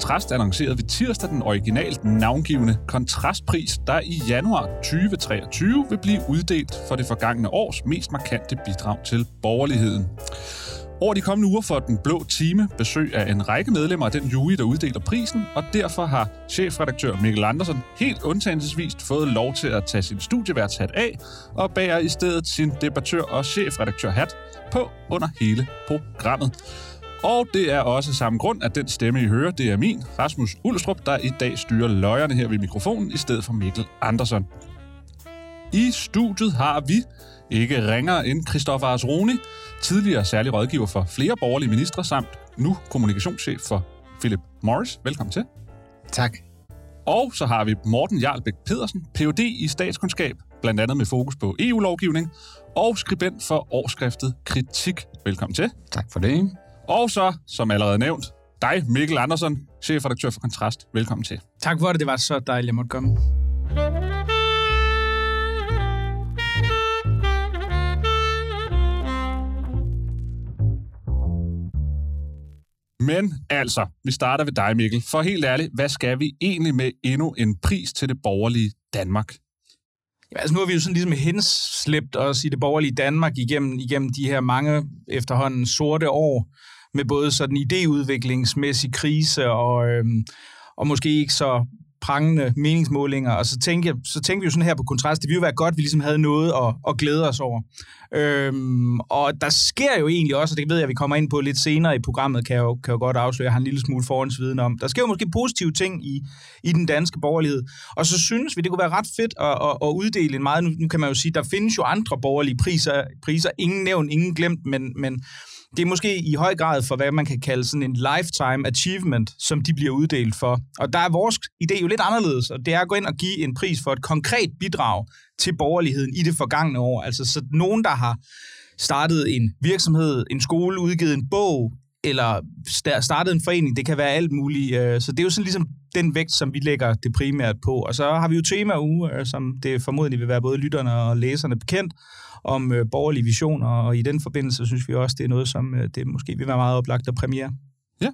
Kontrast annoncerede vi tirsdag den originalt navngivende Kontrastpris, der i januar 2023 vil blive uddelt for det forgangne års mest markante bidrag til borgerligheden. Over de kommende uger får Den Blå Time besøg af en række medlemmer af den jury, der uddeler prisen, og derfor har chefredaktør Mikkel Andersen helt undtagelsesvist fået lov til at tage sin studieværtshat af, og bærer i stedet sin debattør og chefredaktør hat på under hele programmet. Og det er også samme grund, at den stemme, I hører, det er min, Rasmus Ulstrup, der i dag styrer løjerne her ved mikrofonen, i stedet for Mikkel Andersen. I studiet har vi ikke ringer end Christoffer Asroni, tidligere særlig rådgiver for flere borgerlige ministre, samt nu kommunikationschef for Philip Morris. Velkommen til. Tak. Og så har vi Morten Jarlbæk Pedersen, Ph.D. i statskundskab, blandt andet med fokus på EU-lovgivning, og skribent for årskriftet Kritik. Velkommen til. Tak for det. Og så, som allerede nævnt, dig, Mikkel Andersen, chefredaktør for Kontrast. Velkommen til. Tak for det. Det var så dejligt, at måtte komme. Men altså, vi starter ved dig, Mikkel. For helt ærligt, hvad skal vi egentlig med endnu en pris til det borgerlige Danmark? Ja, altså nu har vi jo sådan ligesom henslæbt os i det borgerlige Danmark igennem, igennem de her mange efterhånden sorte år, med både sådan idéudviklingsmæssig krise og, øh, og måske ikke så prangende meningsmålinger, og så tænker, så tænkte vi jo sådan her på kontrast, det ville jo være godt, at vi ligesom havde noget at, at glæde os over. Øhm, og der sker jo egentlig også, og det ved jeg, at vi kommer ind på lidt senere i programmet, kan jeg jo, kan jeg jo godt afsløre, jeg har en lille smule forhåndsviden om. Der sker jo måske positive ting i, i den danske borgerlighed, og så synes vi, det kunne være ret fedt at, at, at uddele en meget, nu, nu kan man jo sige, der findes jo andre borgerlige priser, priser ingen nævnt, ingen glemt, men, men det er måske i høj grad for, hvad man kan kalde sådan en lifetime achievement, som de bliver uddelt for. Og der er vores idé jo lidt anderledes, og det er at gå ind og give en pris for et konkret bidrag til borgerligheden i det forgangne år. Altså så nogen, der har startet en virksomhed, en skole, udgivet en bog, eller startet en forening, det kan være alt muligt. Øh, så det er jo sådan ligesom den vægt, som vi lægger det primært på. Og så har vi jo tema uge, øh, som det formodentlig vil være både lytterne og læserne bekendt, om øh, borgerlige visioner, og i den forbindelse synes vi også, det er noget, som det måske vil være meget oplagt at premiere. Ja,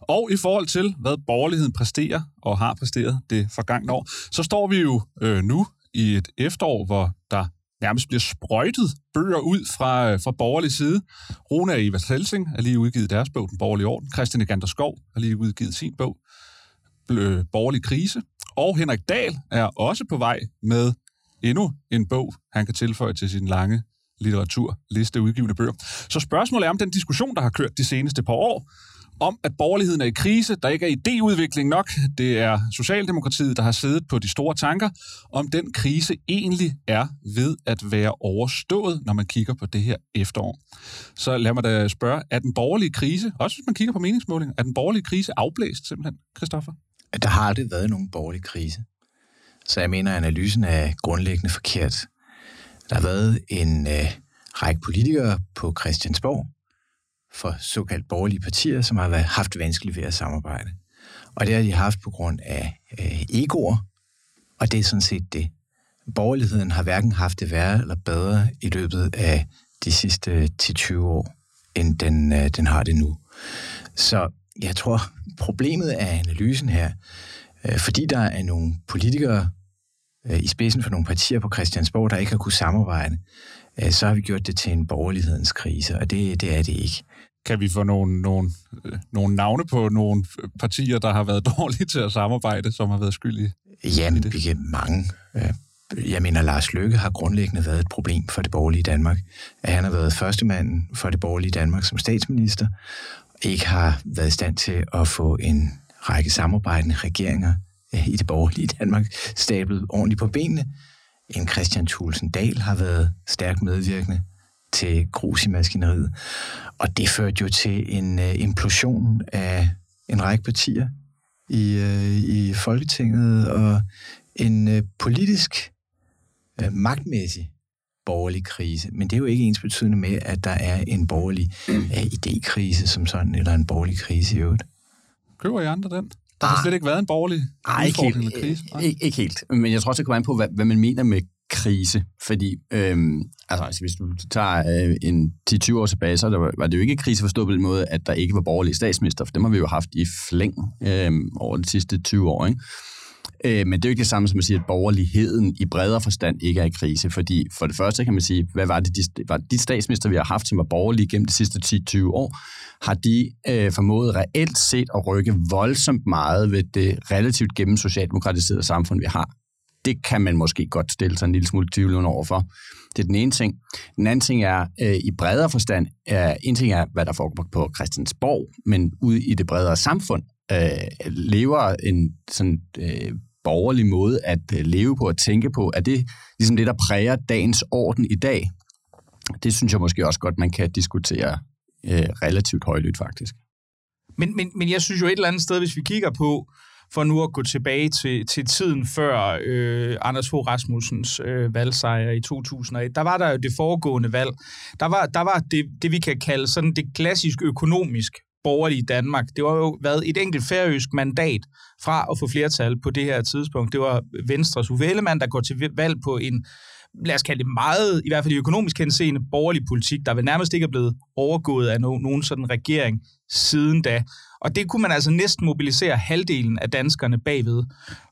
og i forhold til, hvad borgerligheden præsterer og har præsteret det forgangne år, så står vi jo øh, nu i et efterår, hvor der nærmest bliver sprøjtet bøger ud fra, øh, fra borgerlig side. Rune og Eva Selsing har lige udgivet deres bog, Den Borgerlige Orden. Christian Egander Skov har lige udgivet sin bog, øh, Borgerlig Krise. Og Henrik Dahl er også på vej med endnu en bog, han kan tilføje til sin lange litteraturliste udgivende bøger. Så spørgsmålet er om den diskussion, der har kørt de seneste par år, om at borgerligheden er i krise, der ikke er idéudvikling nok, det er Socialdemokratiet, der har siddet på de store tanker, om den krise egentlig er ved at være overstået, når man kigger på det her efterår. Så lad mig da spørge, er den borgerlige krise, også hvis man kigger på meningsmålinger, er den borgerlige krise afblæst simpelthen, Christoffer? Der har aldrig været nogen borgerlig krise. Så jeg mener, at analysen er grundlæggende forkert. Der har været en øh, række politikere på Christiansborg for såkaldt borgerlige partier, som har været, haft vanskeligt ved at samarbejde. Og det har de haft på grund af øh, egoer, og det er sådan set det. Borgerligheden har hverken haft det værre eller bedre i løbet af de sidste 10-20 år, end den, øh, den har det nu. Så jeg tror, problemet er analysen her, øh, fordi der er nogle politikere, øh, i spidsen for nogle partier på Christiansborg, der ikke har kunnet samarbejde, øh, så har vi gjort det til en borgerlighedens krise, og det, det er det ikke. Kan vi få nogle, nogle, øh, nogle navne på nogle partier, der har været dårlige til at samarbejde, som har været skyldige? Jamen, vi kan mange. Øh, jeg mener, Lars Løkke har grundlæggende været et problem for det borgerlige Danmark. At han har været førstemanden for det borgerlige Danmark som statsminister, ikke har været i stand til at få en række samarbejdende regeringer i det borgerlige Danmark stablet ordentligt på benene. En Christian Thulsen Dahl har været stærkt medvirkende til grus i maskineriet. Og det førte jo til en uh, implosion af en række partier. i, øh, i Folketinget, og en øh, politisk, øh, magtmæssig borgerlig krise. Men det er jo ikke ens betydende med, at der er en borgerlig øh, idékrise som sådan, eller en borgerlig krise i øvrigt. Køber I andre den? Der har Ah. slet ikke været en borgerlig Ej, ikke udfordring helt, eller krise. Nej. ikke, ikke helt. Men jeg tror også, det kommer an på, hvad, hvad man mener med krise. Fordi, øhm, altså, hvis du tager øh, en 10-20 år tilbage, så der var, var det jo ikke krise forstået på den måde, at der ikke var borgerlige statsminister, for dem har vi jo haft i flæng øhm, over de sidste 20 år. Ikke? Øh, men det er jo ikke det samme som at sige, at borgerligheden i bredere forstand ikke er i krise. Fordi for det første kan man sige, hvad var det, de, var de statsminister, vi har haft, som var borgerlige gennem de sidste 10-20 år, har de øh, formået reelt set at rykke voldsomt meget ved det relativt gennem socialdemokratiserede samfund, vi har. Det kan man måske godt stille sig en lille smule tvivlende over for. Det er den ene ting. Den anden ting er, øh, i bredere forstand, er, en ting er, hvad der foregår på Christiansborg, men ude i det bredere samfund, øh, lever en sådan øh, borgerlig måde at øh, leve på og tænke på, er det ligesom det, der præger dagens orden i dag? Det synes jeg måske også godt, man kan diskutere øh, relativt højlydt, faktisk. Men, men, men jeg synes jo et eller andet sted, hvis vi kigger på, for nu at gå tilbage til, til tiden før øh, Anders Fogh Rasmussens øh, valgsejr i 2001, der var der jo det foregående valg. Der var, der var det, det, vi kan kalde sådan det klassisk økonomisk borgerlige Danmark. Det var jo været et enkelt færøsk mandat fra at få flertal på det her tidspunkt. Det var Venstres Uffe Ellemann, der går til valg på en lad os kalde det meget, i hvert fald i økonomisk henseende, borgerlig politik, der vel nærmest ikke er blevet overgået af no, nogen sådan regering siden da. Og det kunne man altså næsten mobilisere halvdelen af danskerne bagved.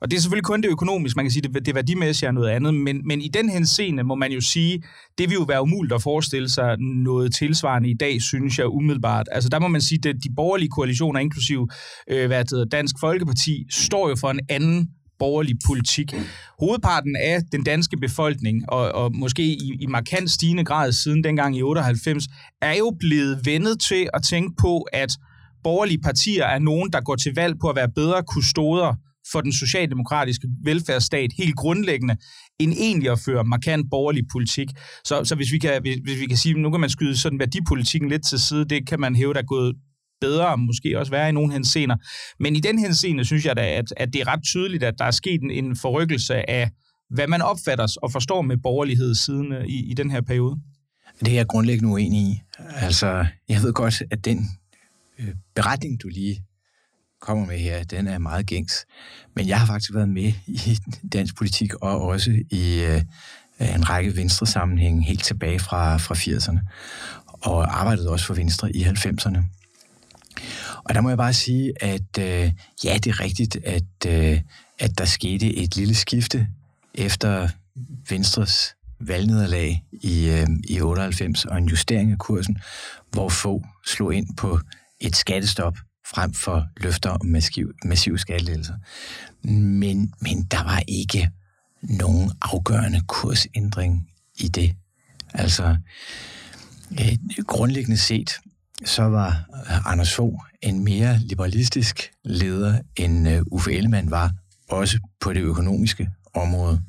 Og det er selvfølgelig kun det økonomiske, man kan sige, det, det værdimæssige er noget andet, men, men i den henseende må man jo sige, det vil jo være umuligt at forestille sig noget tilsvarende i dag, synes jeg umiddelbart. Altså der må man sige, at de borgerlige koalitioner, inklusive øh, hvad det hedder, Dansk Folkeparti, står jo for en anden borgerlig politik. Hovedparten af den danske befolkning, og, og måske i, i markant stigende grad siden dengang i 98, er jo blevet vendet til at tænke på, at borgerlige partier er nogen, der går til valg på at være bedre kustoder for den socialdemokratiske velfærdsstat helt grundlæggende, end egentlig at føre markant borgerlig politik. Så, så hvis, vi kan, hvis, hvis vi kan sige, nu kan man skyde sådan værdipolitikken lidt til side, det kan man hæve, der er gået bedre, måske også være i nogle henseender. Men i den henseende synes jeg da, at, at det er ret tydeligt, at der er sket en, en forrykkelse af, hvad man opfatter og forstår med borgerlighed siden øh, i, i den her periode. Det er jeg grundlæggende uenig i. Altså, jeg ved godt, at den øh, beretning, du lige kommer med her, den er meget gængs. Men jeg har faktisk været med i dansk politik og også i øh, en række venstre sammenhænge helt tilbage fra, fra 80'erne. Og arbejdede også for Venstre i 90'erne. Og der må jeg bare sige, at øh, ja, det er rigtigt, at, øh, at der skete et lille skifte efter Venstres valgnederlag i, øh, i 98 og en justering af kursen, hvor få slog ind på et skattestop frem for løfter om massiv, massive skattelettelser. Men, men der var ikke nogen afgørende kursændring i det. Altså, øh, grundlæggende set, så var øh, Anders Fogh en mere liberalistisk leder, end øh, Uffe Ellemann var, også på det økonomiske område.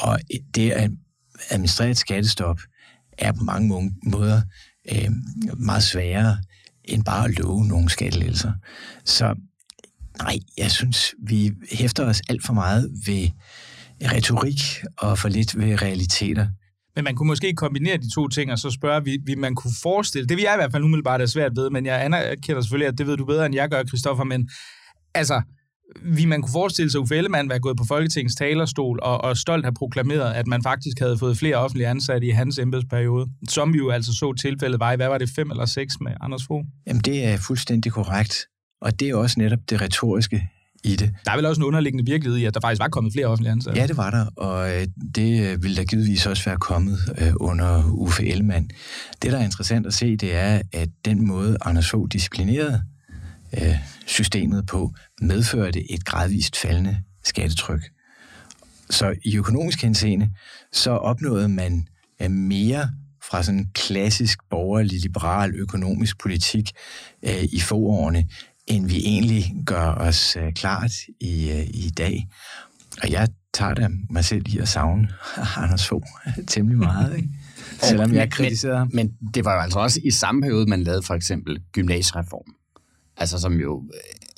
Og det at administrere et skattestop er på mange måder øh, meget sværere end bare at love nogle skattelettelser. Så nej, jeg synes, vi hæfter os alt for meget ved retorik og for lidt ved realiteter. Men man kunne måske kombinere de to ting, og så spørge, vi, vi man kunne forestille, det vi jeg i hvert fald umiddelbart er svært ved, men jeg anerkender selvfølgelig, at det ved du bedre, end jeg gør, Christoffer, men altså, vi man kunne forestille sig, at Uffe Ellemann var gået på Folketingets talerstol og, og stolt have proklameret, at man faktisk havde fået flere offentlige ansatte i hans embedsperiode, som vi jo altså så tilfældet var i, hvad var det, fem eller seks med Anders Fogh? Jamen, det er fuldstændig korrekt. Og det er også netop det retoriske i det. Der er vel også en underliggende virkelighed i, at der faktisk var kommet flere offentlige ansatte. Ja, det var der, og øh, det ville der givetvis også være kommet øh, under Uffe Ellemann. Det, der er interessant at se, det er, at den måde, Anders Fogh disciplinerede øh, systemet på, medførte et gradvist faldende skattetryk. Så i økonomisk henseende, så opnåede man øh, mere fra sådan en klassisk borgerlig, liberal økonomisk politik øh, i få årene, end vi egentlig gør os øh, klart i, øh, i dag. Og jeg tager da mig selv i at savne Anders Fogh temmelig meget, ikke? selvom jeg kritiserer ham. Men det var jo altså også i samme periode, man lavede for eksempel gymnasiereform. Altså som jo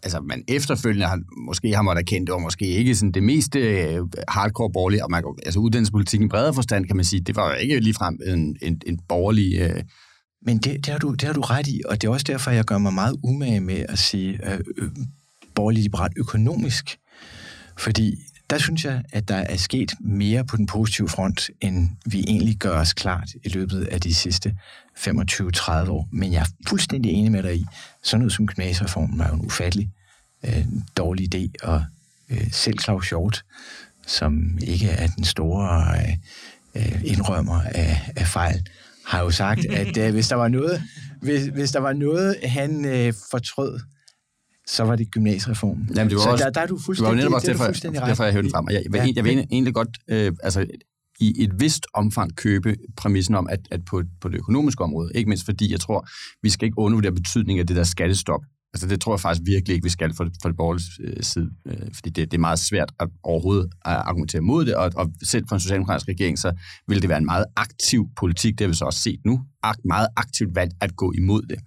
altså, man efterfølgende har, måske har man erkendt, det var måske ikke sådan det mest øh, hardcore borgerlige, og man, altså uddannelsespolitikken i bredere forstand, kan man sige, det var jo ikke ligefrem en, en, en borgerlig... Øh, men det, det, har du, det har du ret i, og det er også derfor, jeg gør mig meget umage med at sige øh, øh, borgerlig liberalt økonomisk. Fordi der synes jeg, at der er sket mere på den positive front, end vi egentlig gør os klart i løbet af de sidste 25-30 år. Men jeg er fuldstændig enig med dig i, sådan noget som gymnasiereformen var jo en ufattelig øh, dårlig idé, og øh, selv Claus Hjort, som ikke er den store øh, øh indrømmer af, af fejl, har jo sagt, at øh, hvis der var noget, hvis, hvis der var noget, han øh, fortrød, så var det gymnasiereformen. Jamen, det var så også, der, der er du fuldstændig, det var netop også det er derfor, fuldstændig derfor, jeg hørte frem. Og jeg, jeg, jeg, jeg vil egentlig godt øh, altså, i et vist omfang købe præmissen om, at, at på, på det økonomiske område, ikke mindst fordi jeg tror, vi skal ikke undervurdere betydningen af det der skattestop. Altså det tror jeg faktisk virkelig ikke, vi skal for, for det borgerlige øh, side, øh, fordi det, det er meget svært at overhovedet at argumentere mod det, og, og selv for en socialdemokratisk regering, så vil det være en meget aktiv politik, det har vi så også set nu, akt, meget aktivt valgt at gå imod det.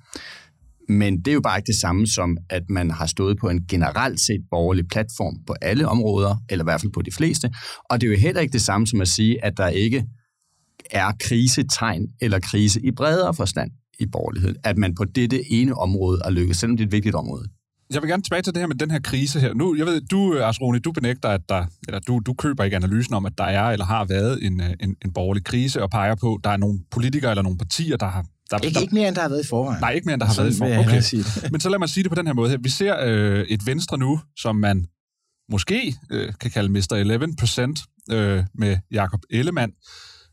Men det er jo bare ikke det samme som, at man har stået på en generelt set borgerlig platform på alle områder, eller i hvert fald på de fleste. Og det er jo heller ikke det samme som at sige, at der ikke er krisetegn eller krise i bredere forstand i borgerligheden. At man på dette ene område er lykkedes, selvom det er et vigtigt område. Jeg vil gerne tilbage til det her med den her krise her. Nu, jeg ved, du, Asroni, du benægter, at der, eller du, du køber ikke analysen om, at der er eller har været en, en, en borgerlig krise, og peger på, at der er nogle politikere eller nogle partier, der har der, ikke, der, ikke mere, end der har været i forvejen. Nej, ikke mere, end der har været i forvejen. Okay. Sige Men så lad mig sige det på den her måde. Vi ser øh, et Venstre nu, som man måske øh, kan kalde Mr. 11 procent øh, med Jakob Ellemann.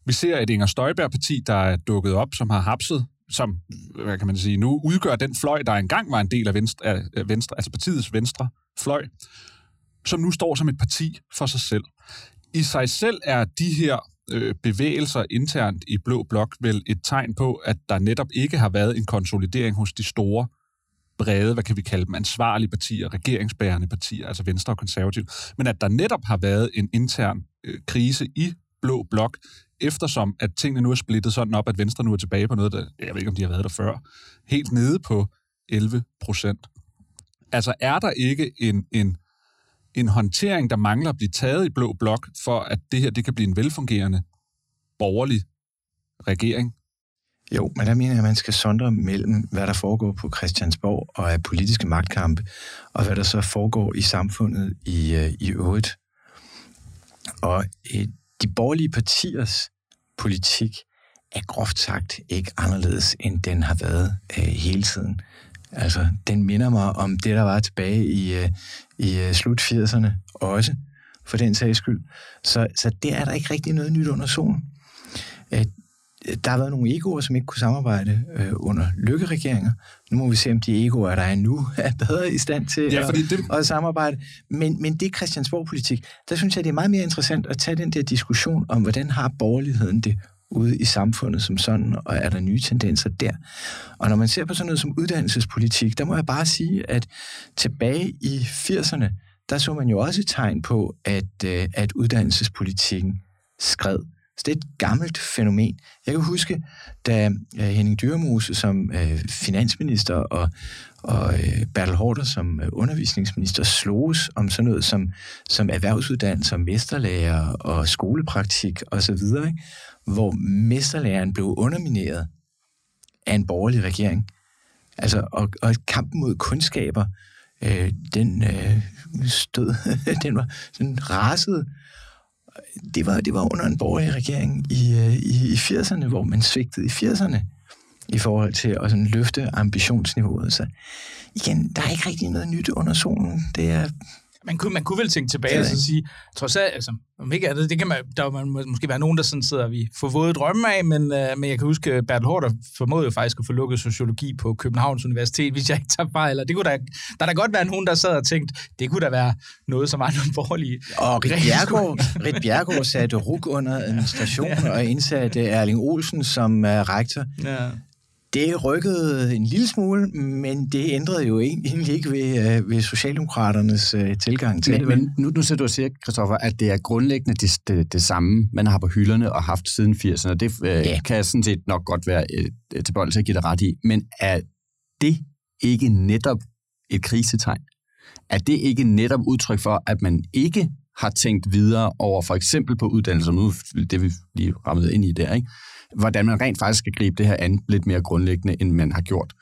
Vi ser et Inger Støjberg-parti, der er dukket op, som har hapset, som, hvad kan man sige, nu udgør den fløj, der engang var en del af Venstre, af Venstre altså partiets venstre fløj, som nu står som et parti for sig selv. I sig selv er de her øh, bevægelser internt i Blå Blok vel et tegn på, at der netop ikke har været en konsolidering hos de store, brede, hvad kan vi kalde dem, ansvarlige partier, regeringsbærende partier, altså Venstre og Konservativ, men at der netop har været en intern øh, krise i Blå Blok, eftersom at tingene nu er splittet sådan op, at Venstre nu er tilbage på noget, der, jeg ved ikke, om de har været der før, helt nede på 11 procent. Altså er der ikke en, en en håndtering, der mangler at blive taget i blå blok, for at det her det kan blive en velfungerende borgerlig regering? Jo, men der mener jeg, at man skal sondre mellem, hvad der foregår på Christiansborg og af politiske magtkampe, og hvad der så foregår i samfundet i, øh, i øvrigt. Og øh, de borgerlige partiers politik er groft sagt ikke anderledes, end den har været øh, hele tiden. Altså, den minder mig om det, der var tilbage i, øh, i øh, slut 80'erne også, for den sags skyld. Så, så det er der ikke rigtig noget nyt under solen. Øh, der har været nogle egoer, som ikke kunne samarbejde øh, under lykkeregeringer. Nu må vi se, om de egoer, der er nu, er bedre i stand til ja, at, det... at samarbejde. Men, men det er Christiansborg-politik. Der synes jeg, det er meget mere interessant at tage den der diskussion om, hvordan har borgerligheden det ude i samfundet som sådan, og er der nye tendenser der? Og når man ser på sådan noget som uddannelsespolitik, der må jeg bare sige, at tilbage i 80'erne, der så man jo også tegn på, at, øh, at uddannelsespolitikken skred. Så det er et gammelt fænomen. Jeg kan huske, da øh, Henning Dyrmose som øh, finansminister og, og øh, Bertel Hårder som undervisningsminister sloges om sådan noget som, som erhvervsuddannelse, mesterlærer og skolepraktik osv., hvor mesterlæreren blev undermineret af en borgerlig regering. Altså, og, og kampen mod kundskaber, øh, den øh, stød, den var sådan raset. Det var, det var under en borgerlig regering i, øh, i, i 80'erne, hvor man svigtede i 80'erne i forhold til at sådan løfte ambitionsniveauet. Så igen, der er ikke rigtig noget nyt under solen. Det er man kunne, man kunne vel tænke tilbage og så sige, trods alt, altså, om ikke andet, det kan man, der man måske være nogen, der sådan sidder, vi får våde drømme af, men, uh, men jeg kan huske, at Bertel Hårder formåede jo faktisk at få lukket sociologi på Københavns Universitet, hvis jeg ikke tager fejl. Eller det kunne der, der der godt være nogen, der sad og tænkte, det kunne da være noget, som andre borgerlige... Og Rit Bjergård, Rit Bjergård satte RUK under administration ja. og indsatte Erling Olsen som uh, rektor. Ja. Det rykkede en lille smule, men det ændrede jo egentlig ikke ved, øh, ved Socialdemokraternes øh, tilgang til men, det. Men nu, nu ser du og siger, Christoffer, at det er grundlæggende det, det, det samme, man har på hylderne og haft siden 80'erne, og det øh, ja. kan sådan set nok godt være øh, tilbøjelig til at give det ret i. Men er det ikke netop et krisetegn? er det ikke netop udtryk for, at man ikke har tænkt videre over for eksempel på uddannelse, nu det vi lige rammet ind i der, ikke? Hvordan man rent faktisk skal gribe det her an lidt mere grundlæggende, end man har gjort?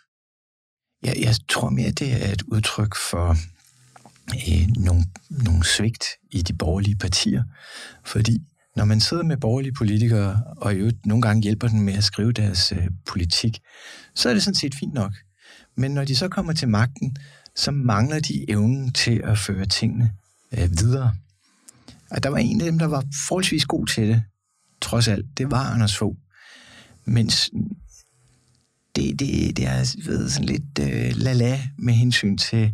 Jeg, jeg tror mere, det er et udtryk for øh, nogle, nogle svigt i de borgerlige partier. Fordi når man sidder med borgerlige politikere, og jo nogle gange hjælper dem med at skrive deres øh, politik, så er det sådan set fint nok. Men når de så kommer til magten, så mangler de evnen til at føre tingene øh, videre. Og der var en af dem, der var forholdsvis god til det, trods alt. Det var Anders Fogh. Mens det, det, det er ved, sådan lidt øh, lala med hensyn til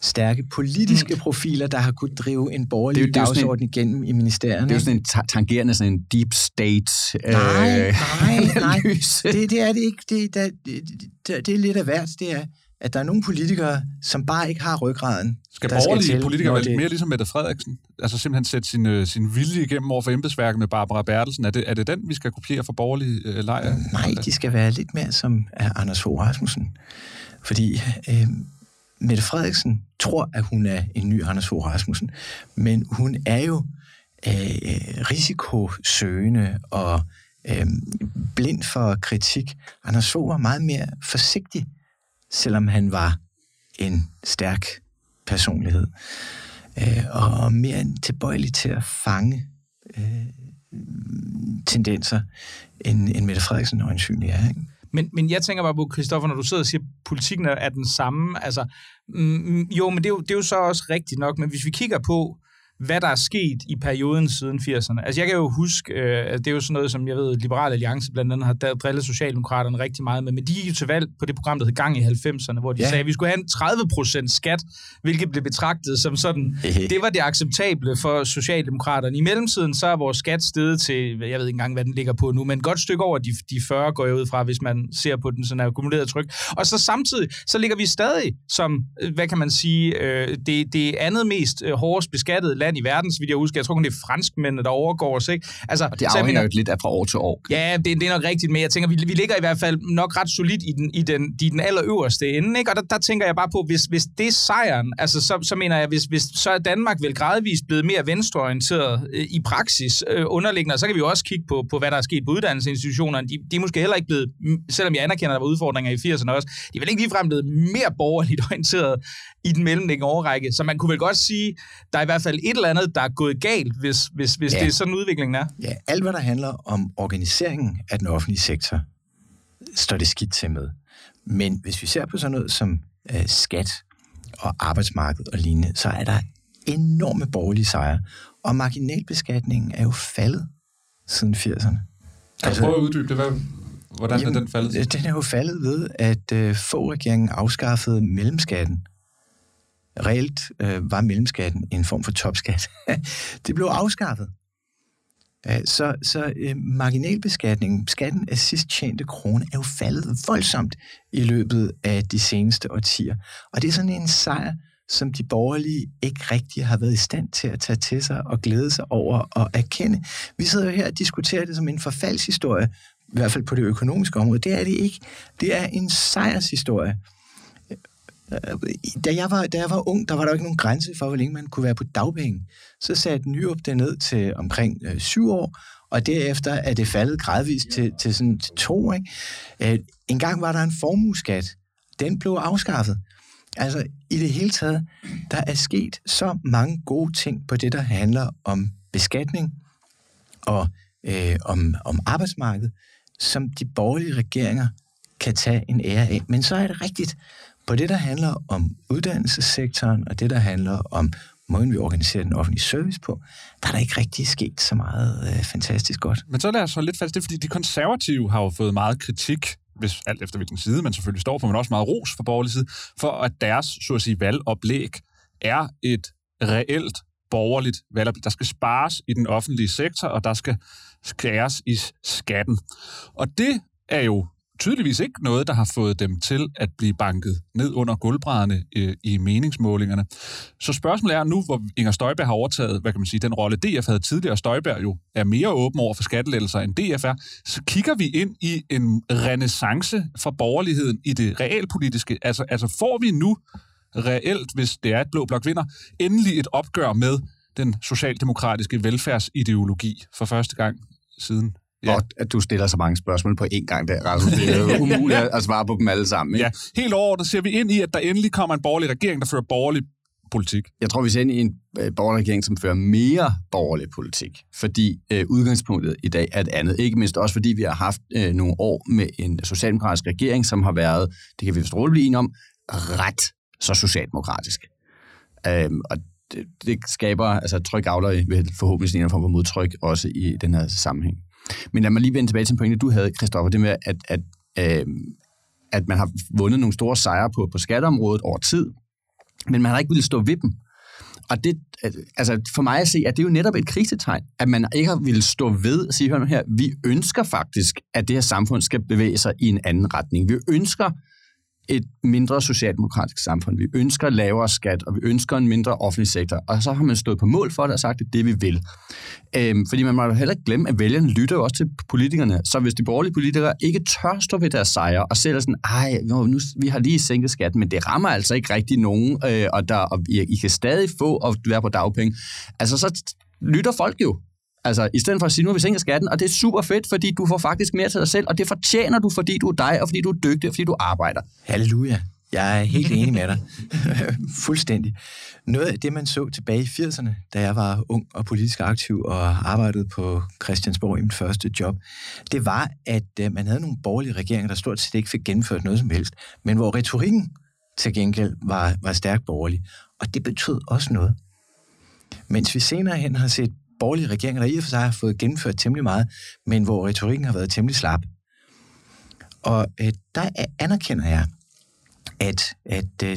stærke politiske mm. profiler, der har kunnet drive en borgerlig det er, det dagsorden igennem i ministerierne. Det er jo sådan en ta- tangerende sådan en deep state Nej, øh, nej, nej. Det, det er det ikke. Det, det, det, det er lidt af hvert. Det er, at der er nogle politikere, som bare ikke har ryggraden. Skal borgerlige skal til, politikere være det... mere ligesom Mette Frederiksen? Altså simpelthen sætte sin, øh, sin vilje igennem over for embedsværket med Barbara Bertelsen. Er det, er det den, vi skal kopiere for borgerlige øh, lejre? Nej, de skal være lidt mere som Anders Fogh Rasmussen. Fordi øh, Mette Frederiksen tror, at hun er en ny Anders Fogh Rasmussen, men hun er jo øh, risikosøgende og øh, blind for kritik. Anders Fogh var meget mere forsigtig, selvom han var en stærk personlighed, øh, og mere tilbøjelig til at fange øh, tendenser, end, end Mette Frederiksen øjensynlig er. Ikke? Men, men jeg tænker bare på, Christoffer, når du sidder og siger, at politikken er den samme, altså, mm, mm, jo, men det er jo, det er jo så også rigtigt nok, men hvis vi kigger på, hvad der er sket i perioden siden 80'erne. Altså jeg kan jo huske, øh, det er jo sådan noget, som jeg ved, Liberal Alliance blandt andet har drillet Socialdemokraterne rigtig meget med, men de gik jo til valg på det program, der hed Gang i 90'erne, hvor de ja. sagde, at vi skulle have en 30% skat, hvilket blev betragtet som sådan, det var det acceptable for Socialdemokraterne. I mellemtiden så er vores skat steget til, jeg ved ikke engang, hvad den ligger på nu, men et godt stykke over de, de 40 går jeg ud fra, hvis man ser på den sådan akkumulerede tryk. Og så samtidig, så ligger vi stadig som, øh, hvad kan man sige, øh, det, det andet mest hårdest beskattede land i verden, så vidt jeg husker. Jeg tror kun, det er franskmændene, der overgår os. Ikke? Altså, og det afhænger jo lidt af fra år til år. Ja, det, det er nok rigtigt, men jeg tænker, vi, vi ligger i hvert fald nok ret solidt i den, i den, i den allerøverste ende. Ikke? Og der, der tænker jeg bare på, hvis, hvis det er sejren, altså, så, så mener jeg, hvis, hvis så er Danmark vel gradvist blevet mere venstreorienteret øh, i praksis øh, underliggende, og så kan vi jo også kigge på, på, hvad der er sket på uddannelsesinstitutionerne. De, de er måske heller ikke blevet, selvom jeg anerkender, at der var udfordringer i 80'erne også, de er vel ikke ligefrem blevet mere borgerligt orienteret i den mellemliggende overrække. Så man kunne vel godt sige, der er i hvert fald et eller andet, der er gået galt, hvis, hvis, hvis ja. det er sådan udviklingen er. Ja, alt hvad der handler om organiseringen af den offentlige sektor, står det skidt til med. Men hvis vi ser på sådan noget som øh, skat og arbejdsmarked og lignende, så er der enorme borgerlige sejre. Og marginalbeskatningen er jo faldet siden 80'erne. Altså, prøv at uddybe det. Hvad, hvordan jamen, er den faldet? Den er jo faldet ved, at øh, få regeringen afskaffede mellemskatten reelt øh, var mellemskatten en form for topskat. det blev afskaffet. Så, så øh, marginalbeskatningen, skatten af sidst tjente krone, er jo faldet voldsomt i løbet af de seneste årtier. Og det er sådan en sejr, som de borgerlige ikke rigtig har været i stand til at tage til sig og glæde sig over og erkende. Vi sidder jo her og diskuterer det som en forfaldshistorie, i hvert fald på det økonomiske område. Det er det ikke. Det er en sejrshistorie. Da jeg, var, da jeg var ung, der var der ikke nogen grænse for, hvor længe man kunne være på dagpenge. Så satte Nyrup det ned til omkring øh, syv år, og derefter er det faldet gradvist til, til, sådan, til to. Ikke? Øh, en gang var der en formueskat. Den blev afskaffet. Altså, i det hele taget, der er sket så mange gode ting på det, der handler om beskatning og øh, om, om arbejdsmarkedet, som de borgerlige regeringer kan tage en ære af. Men så er det rigtigt, på det, der handler om uddannelsessektoren, og det, der handler om måden, vi organiserer den offentlige service på, der er der ikke rigtig sket så meget øh, fantastisk godt. Men så lad os holde lidt fast det, fordi de konservative har jo fået meget kritik, hvis alt efter hvilken side man selvfølgelig står på, men også meget ros fra borgerlig side, for at deres, så at sige, valgoplæg er et reelt borgerligt valgoplæg. Der skal spares i den offentlige sektor, og der skal skæres i skatten. Og det er jo tydeligvis ikke noget, der har fået dem til at blive banket ned under gulvbrædderne øh, i meningsmålingerne. Så spørgsmålet er nu, hvor Inger Støjberg har overtaget, hvad kan man sige, den rolle DF havde tidligere, og Støjberg jo er mere åben over for skattelettelser end DF er, så kigger vi ind i en renaissance for borgerligheden i det realpolitiske. Altså, altså får vi nu reelt, hvis det er et blå blok vinder, endelig et opgør med den socialdemokratiske velfærdsideologi for første gang siden Ja. Godt, at du stiller så mange spørgsmål på én gang der, Rasmus. Det er jo umuligt at svare på dem alle sammen. Ikke? Ja, helt over, der ser vi ind i, at der endelig kommer en borgerlig regering, der fører borgerlig politik. Jeg tror, vi ser ind i en øh, borgerlig regering, som fører mere borgerlig politik, fordi øh, udgangspunktet i dag er et andet. Ikke mindst også, fordi vi har haft øh, nogle år med en socialdemokratisk regering, som har været, det kan vi vist roligt blive enige om, ret så socialdemokratisk. Øhm, og det, det skaber, altså tryk afler ved forhåbentlig en form for modtryk også i den her sammenhæng. Men lad mig lige vende tilbage til en pointe, du havde, Christoffer, det med, at, at, øh, at man har vundet nogle store sejre på, på skatteområdet over tid, men man har ikke ville stå ved dem. Og det, øh, altså for mig at se, at det er jo netop et krisetegn, at man ikke har ville stå ved og sige, hør her, vi ønsker faktisk, at det her samfund skal bevæge sig i en anden retning. Vi ønsker, et mindre socialdemokratisk samfund. Vi ønsker lavere skat, og vi ønsker en mindre offentlig sektor. Og så har man stået på mål for det og sagt, at det er det, vi vil. Øhm, fordi man må jo heller ikke glemme, at vælgerne lytter jo også til politikerne. Så hvis de borgerlige politikere ikke tør stå ved deres sejre, og selv sådan, ej, nu, vi har lige sænket skatten, men det rammer altså ikke rigtig nogen, øh, og, der, og I, I kan stadig få at være på dagpenge. Altså, så lytter folk jo. Altså, i stedet for at sige, nu har vi sænket skatten, og det er super fedt, fordi du får faktisk mere til dig selv, og det fortjener du, fordi du er dig, og fordi du er dygtig, og fordi du arbejder. Halleluja. Jeg er helt enig med dig. Fuldstændig. Noget af det, man så tilbage i 80'erne, da jeg var ung og politisk aktiv og arbejdede på Christiansborg i mit første job, det var, at øh, man havde nogle borgerlige regeringer, der stort set ikke fik gennemført noget som helst, men hvor retorikken til gengæld var, var stærkt borgerlig. Og det betød også noget. Mens vi senere hen har set borgerlige regeringer, der i og for sig har fået gennemført temmelig meget, men hvor retorikken har været temmelig slap. Og øh, der anerkender jeg, at, at øh,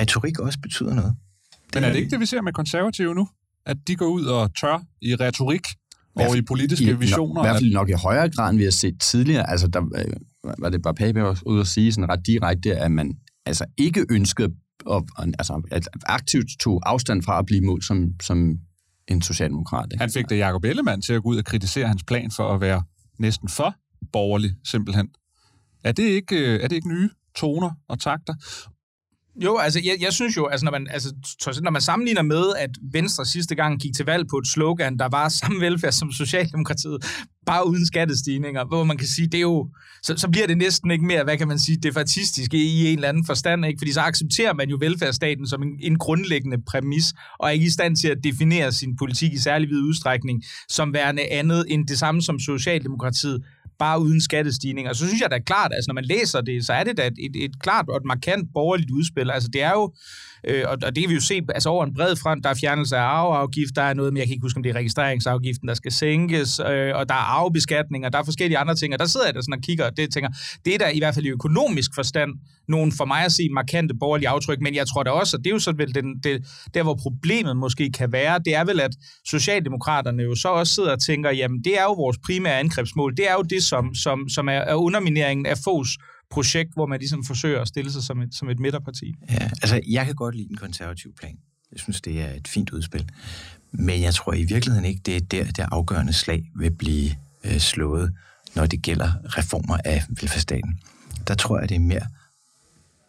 retorik også betyder noget. Det men er det ikke det, vi ser med konservative nu? At de går ud og tør i retorik og i politiske i, visioner? I hvert fald nok i højere grad, end vi har set tidligere. Altså, der øh, var det bare Pape var ude at sige sådan ret direkte, at man altså ikke ønskede og, altså, at aktivt tog afstand fra at blive mål som, som en socialdemokrat. Han fik det Jacob Ellemann til at gå ud og kritisere hans plan for at være næsten for borgerlig, simpelthen. Er det ikke, øh, er det ikke nye toner og takter? Jo, altså jeg, jeg synes jo, altså når man, altså, når man sammenligner med, at Venstre sidste gang gik til valg på et slogan, der var samme velfærd som Socialdemokratiet, bare uden skattestigninger, hvor man kan sige, det er jo, så, så bliver det næsten ikke mere, hvad kan man sige, defatistisk i, i en eller anden forstand, ikke? fordi så accepterer man jo velfærdsstaten som en, en grundlæggende præmis, og er ikke i stand til at definere sin politik i særlig vid udstrækning som værende andet end det samme som Socialdemokratiet bare uden skattestigninger. Så synes jeg da klart, altså når man læser det, så er det da et, et, et klart og et markant borgerligt udspil. Altså det er jo, øh, og, og det kan vi jo se altså over en bred front, der er fjernelse af arveafgift, der er noget, med, jeg kan ikke huske, om det er registreringsafgiften, der skal sænkes, øh, og der er arvebeskatning, og der er forskellige andre ting, og der sidder jeg der sådan og kigger, og det tænker, det er der i hvert fald i økonomisk forstand nogle for mig at se markante borgerlige aftryk, men jeg tror da også, at det er jo så vel den, det, der, hvor problemet måske kan være, det er vel, at Socialdemokraterne jo så også sidder og tænker, jamen det er jo vores primære angrebsmål, det er jo det, som, som, som er, er undermineringen af FOS projekt, hvor man ligesom forsøger at stille sig som et, som et midterparti. Ja, altså jeg kan godt lide den konservative plan. Jeg synes, det er et fint udspil. Men jeg tror i virkeligheden ikke, det er der, det afgørende slag vil blive øh, slået, når det gælder reformer af velfærdsstaten. Der tror jeg, det er mere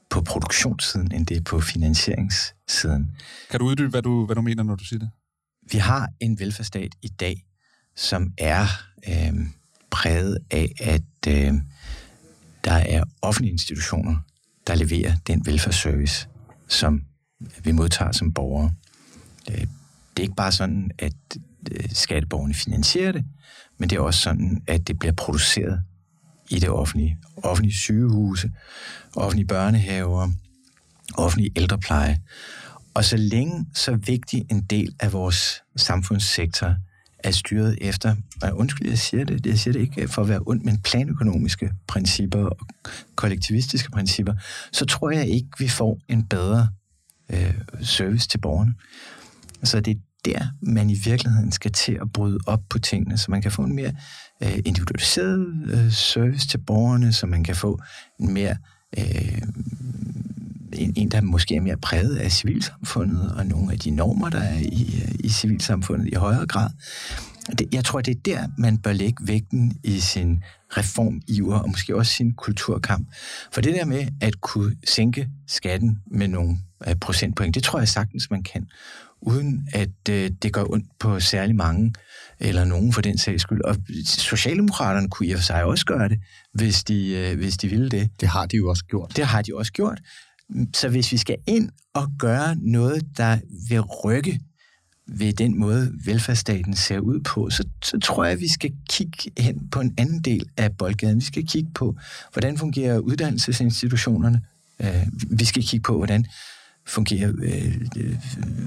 på produktionssiden, end det er på finansieringssiden. Kan du uddybe, hvad du, hvad du mener, når du siger det? Vi har en velfærdsstat i dag, som er øh, præget af, at øh, der er offentlige institutioner, der leverer den velfærdsservice, som vi modtager som borgere. Øh, det er ikke bare sådan, at øh, skatteborgerne finansierer det, men det er også sådan, at det bliver produceret i det offentlige. Offentlige sygehuse, offentlige børnehaver, offentlige ældrepleje. Og så længe så vigtig en del af vores samfundssektor er styret efter, og undskyld, jeg siger det, jeg siger det ikke for at være ondt, men planøkonomiske principper og kollektivistiske principper, så tror jeg ikke, vi får en bedre øh, service til borgerne. Så det er der, man i virkeligheden skal til at bryde op på tingene, så man kan få en mere øh, individualiseret øh, service til borgerne, så man kan få en mere øh, en, en, der måske er mere præget af civilsamfundet og nogle af de normer, der er i, i civilsamfundet i højere grad. det, jeg tror, det er der, man bør lægge vægten i sin reformiver, og måske også sin kulturkamp. For det der med at kunne sænke skatten med nogle uh, procentpoint, det tror jeg sagtens, man kan, uden at uh, det gør ondt på særlig mange, eller nogen for den sags skyld. Og Socialdemokraterne kunne i og for sig også gøre det, hvis de, uh, hvis de ville det. Det har de jo også gjort. Det har de også gjort. Så hvis vi skal ind og gøre noget, der vil rykke ved den måde, velfærdsstaten ser ud på, så, så tror jeg, at vi skal kigge hen på en anden del af boldgaden. Vi skal kigge på, hvordan fungerer uddannelsesinstitutionerne. Øh, vi skal kigge på, hvordan fungerer øh,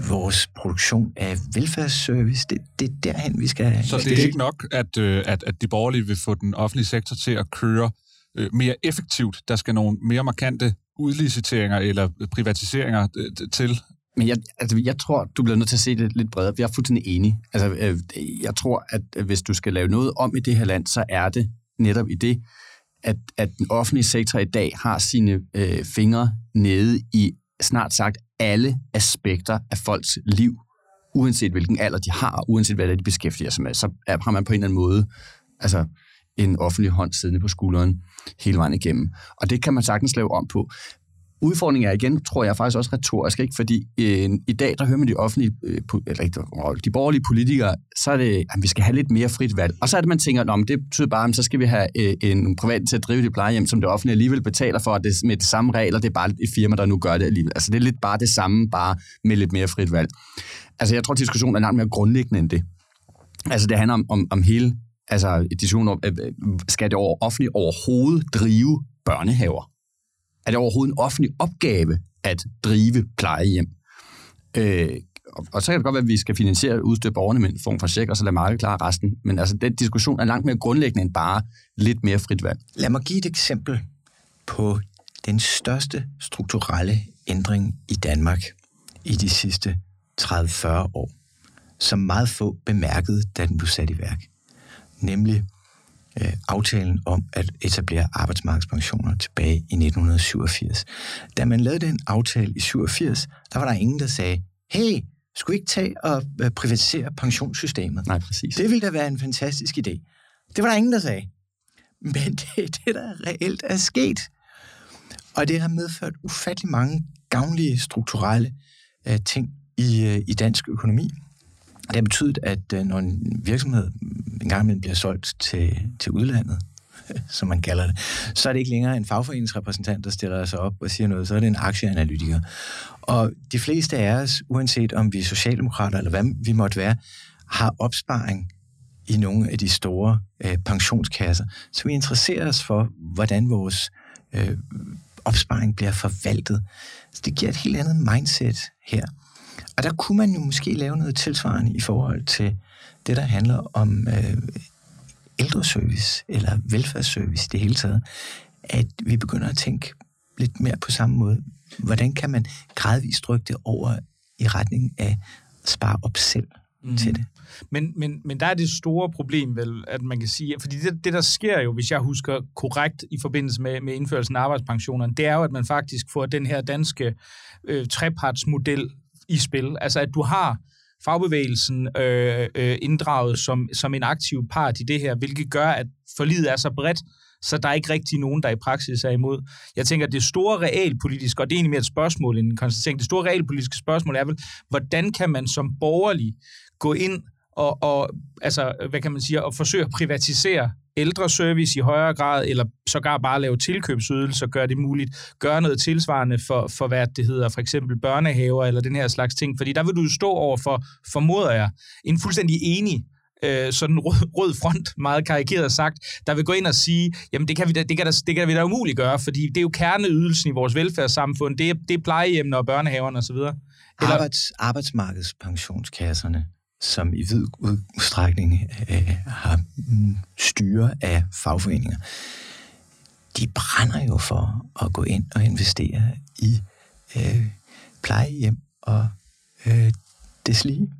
vores produktion af velfærdsservice. Det, det er derhen, vi skal... Så det er ikke nok, at, øh, at, at de borgerlige vil få den offentlige sektor til at køre øh, mere effektivt. Der skal nogle mere markante udliciteringer eller øh, privatiseringer øh, til. Men jeg, altså, jeg tror, du bliver nødt til at se det lidt bredere. Jeg er fuldstændig enig. Altså, øh, jeg tror, at øh, hvis du skal lave noget om i det her land, så er det netop i det, at, at den offentlige sektor i dag har sine øh, fingre nede i snart sagt alle aspekter af folks liv, uanset hvilken alder de har, uanset hvad de beskæftiger sig med, så har man på en eller anden måde altså, en offentlig hånd siddende på skulderen hele vejen igennem. Og det kan man sagtens lave om på. Udfordringen er igen, tror jeg faktisk også retorisk, ikke? fordi øh, i dag, der hører man de offentlige, øh, eller ikke, de borgerlige politikere, så er det, at vi skal have lidt mere frit valg. Og så er det, man tænker, at det betyder bare, at så skal vi have øh, en privat til at drive det plejehjem, som det offentlige alligevel betaler for, at det med de samme regler, det er bare et firma, der nu gør det alligevel. Altså det er lidt bare det samme, bare med lidt mere frit valg. Altså jeg tror, diskussionen er langt mere grundlæggende end det. Altså det handler om, om, om hele, altså diskussionen om, øh, øh, skal det over, offentligt overhovedet drive børnehaver? Er det overhovedet en offentlig opgave at drive plejehjem? Øh, og, og så kan det godt være, at vi skal finansiere udstyr borgerne med en form for check, og så lade markedet klare resten. Men altså, den diskussion er langt mere grundlæggende end bare lidt mere frit valg. Lad mig give et eksempel på den største strukturelle ændring i Danmark i de sidste 30-40 år, som meget få bemærkede, da den blev sat i værk. Nemlig øh, aftalen om at etablere arbejdsmarkedspensioner tilbage i 1987. Da man lavede den aftale i 87, der var der ingen, der sagde, hey, skulle ikke tage og øh, privatisere pensionssystemet? Nej, præcis. Det ville da være en fantastisk idé. Det var der ingen, der sagde. Men det er det, der reelt er sket. Og det har medført ufattelig mange gavnlige strukturelle uh, ting i, i dansk økonomi. Det har betydet, at øh, når en virksomhed engang imellem bliver solgt til, til udlandet, som man kalder det, så er det ikke længere en fagforeningsrepræsentant, der stiller sig op og siger noget, så er det en aktieanalytiker. Og de fleste af os, uanset om vi er socialdemokrater eller hvad vi måtte være, har opsparing i nogle af de store øh, pensionskasser, så vi interesserer os for, hvordan vores øh, opsparing bliver forvaltet. Så det giver et helt andet mindset her. Og der kunne man jo måske lave noget tilsvarende i forhold til det, der handler om øh, ældreservice eller velfærdsservice i det hele taget, at vi begynder at tænke lidt mere på samme måde. Hvordan kan man gradvist rykke det over i retning af at spare op selv mm. til det? Men, men, men der er det store problem vel, at man kan sige, fordi det, det der sker jo, hvis jeg husker korrekt i forbindelse med, med indførelsen af arbejdspensionerne, det er jo, at man faktisk får den her danske øh, trepartsmodel i spil. Altså at du har fagbevægelsen øh, øh, inddraget som, som en aktiv part i det her, hvilket gør, at forlidet er så bredt, så der er ikke rigtig nogen, der i praksis er imod. Jeg tænker, at det store realpolitiske, og det er egentlig mere et spørgsmål end en konstatering, det store realpolitiske spørgsmål er vel, hvordan kan man som borgerlig gå ind og, og altså, hvad kan man sige, og forsøge at privatisere ældreservice i højere grad, eller sågar bare lave tilkøbsydelser, gør det muligt, gøre noget tilsvarende for, for hvad det hedder, for eksempel børnehaver eller den her slags ting, fordi der vil du stå over for, formoder jeg, en fuldstændig enig øh, sådan rød, rød front, meget karikeret sagt, der vil gå ind og sige, jamen det kan vi da, det kan da, det kan vi da umuligt gøre, fordi det er jo kerneydelsen i vores velfærdssamfund, det er, det er plejehjemmene og børnehaverne osv. Eller... Arbejds, arbejdsmarkedspensionskasserne som i vid udstrækning øh, har mm, styre af fagforeninger, de brænder jo for at gå ind og investere i øh, plejehjem og øh, deslige.